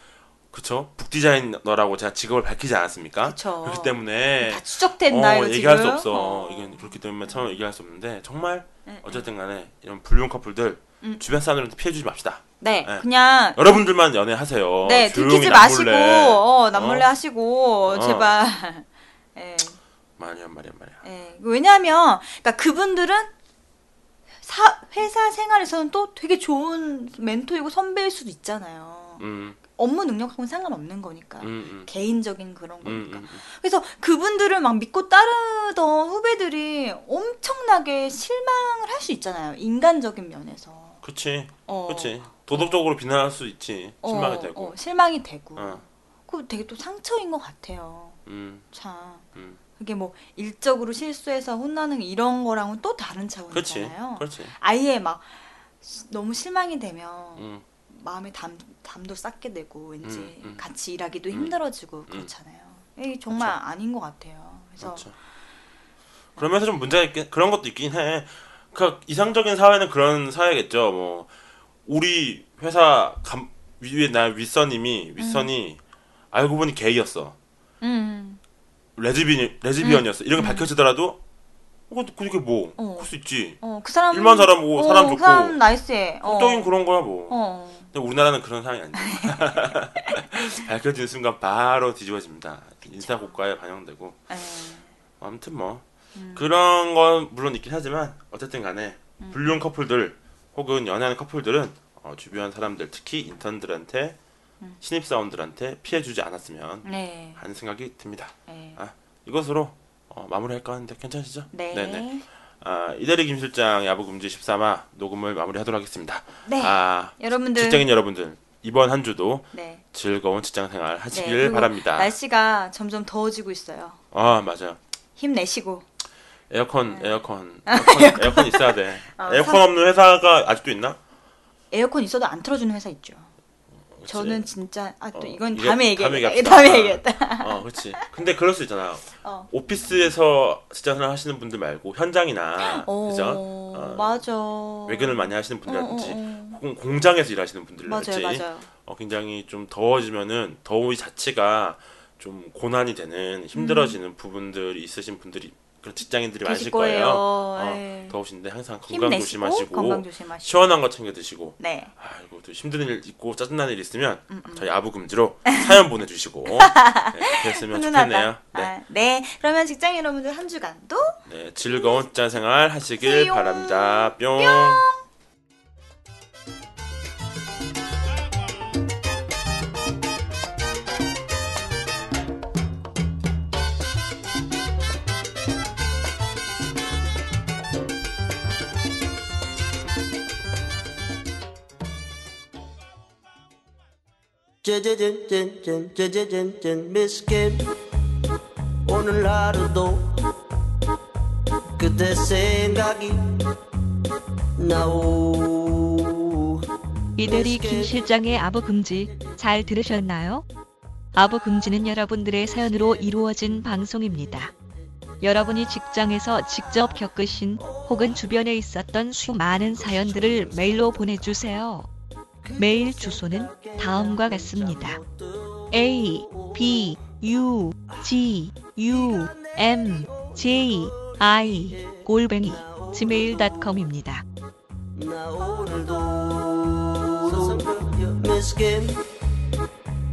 그쵸? 북디자이너라고 제가 직업을 밝히지 않았습니까? 그쵸. 그렇기 때문에 다 추적됐나요, 어, 지금? 얘기할 수 없어. 어. 이건 그렇기 때문에 처음 얘기할 수 없는데 정말 네, 어쨌든 간에 이런 불륜 커플들 음. 주변 사람들한테 피해 주지 맙시다. 네, 네. 그냥 여러분들만 연애하세요. 네 들키지 마시고 남몰래. 어, 남몰래 어? 하시고 어. 제발. 예. 말이야 말이야 말이야. 예. 왜냐하면 그러니까 그분들은 사, 회사 생활에서는 또 되게 좋은 멘토이고 선배일 수도 있잖아요. 음, 업무 능력하고는 상관없는 거니까. 음, 음, 개인적인 그런 음, 거니까. 음, 음. 그래서 그분들을 막 믿고 따르던 후배들이 엄청나게 실망을 할 수 있잖아요. 인간적인 면에서. 그치, 어. 그치. 도덕적으로 비난할 수 있지. 어, 실망이 되고. 어, 실망이 되고. 어, 그 되게 또 상처인 것 같아요. 음, 참. 음. 그게 뭐 일적으로 실수해서 혼나는 이런 거랑은 또 다른 그렇지, 차원이잖아요. 그렇지. 아예 막 시- 너무 실망이 되면 음, 마음에 담, 담도 쌓게 되고 왠지 음, 음. 같이 일하기도 음. 힘들어지고 그렇잖아요. 이게 정말 아닌 것 같아요. 그래서 그렇죠. 그러면서 좀 문제가 있긴 그런 것도 있긴 해. 그 이상적인 사회는 그런 사회겠죠. 뭐 우리 회사 감, 위에 나 윗선님이 윗선이 알고 보니 게이였어. 음, 레즈비 레즈비언이었어. 이런 게 밝혀지더라도 어, 그게 뭐? 어. 그럴 수 있지. 어, 그 사람 일만 잘하고 어, 사람 그 좋고 사람 nice해. 어. 성적인 그런 거야 뭐. 어. 근데 우리나라는 그런 상황이 아니야. 밝혀지는 순간 바로 뒤집어집니다. 인사고과에 반영되고. 에. 아무튼 뭐 음. 그런 건 물론 있긴 하지만 어쨌든 간에 불륜 커플들 혹은 연애하는 커플들은 어, 주변 사람들 특히 인턴들한테 음. 신입 사원들한테 피해 주지 않았으면 네. 하는 생각이 듭니다. 네. 아, 이것으로 어, 마무리할까 하는데 괜찮으시죠? 네. 네네. 네. 아, 이대리 김 실장 야부 금지 13화 녹음을 마무리하도록 하겠습니다. 네. 아, 여러분들 직장인 여러분들 이번 한 주도 네. 즐거운 직장 생활 네, 하시길 바랍니다. 날씨가 점점 더워지고 있어요. 아, 맞아요. 힘내시고. 에어컨, 에어컨, 에어컨, 에어컨 있어야 돼. 어, 에어컨 없는 회사가 아직도 있나? 에어컨 있어도 안 틀어주는 회사 있죠. 그치. 저는 진짜 아 또 어, 이건 이게 다음에 다음에 얘기해. 얘기합시다. 다음에 아. 얘기했다. 어, 그렇지. 근데 그럴 수 있잖아. 어. 오피스에서 직장 생활 하시는 분들 말고 현장이나 어, 그죠? 어, 맞아. 외근을 많이 하시는 어, 분들이라든지 어, 어. 혹은 공장에서 일하시는 분들이라든지 맞아요, 맞아요. 어, 굉장히 좀 더워지면은 더위 자체가 좀 고난이 되는 힘들어지는 부분들이 있으신 분들이 그런 직장인들이 많으실 음. 거예요. 어, 네. 더우신데 항상 건강 조심하시고 건강 조심하시고. 시원한 거 챙겨 드시고 네. 아이고 또 힘든 일 있고 짜증나는 일 있으면 음, 저희 아부 금지로 사연 보내주시고 네, 했으면 좋겠네요. 네, 아, 네. 그러면 직장 여러분들 한 주간도 네, 즐거운 직장 생활 하시길. 바랍니다. 뿅. 짠 짠짠짠짠짠짠짠 미스김 오늘 하루도 그대 생각이 나오 이대리 김 실장의 아부 금지 잘 들으셨나요? 아부 금지는 여러분들의 사연으로 이루어진 방송입니다. 여러분이 직장에서 직접 겪으신 혹은 주변에 있었던 수많은 사연들을 메일로 보내주세요. 메일 주소는 다음과 같습니다. a b u g u m j i 골뱅이 gmail.com입니다.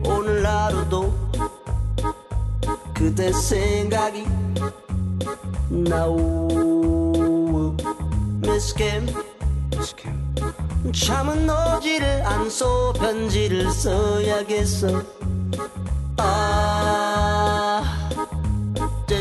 오늘 하루도 그대 생각이 나오 미스김 참은 오지를 않소. 편지를 써야겠어 아. 짜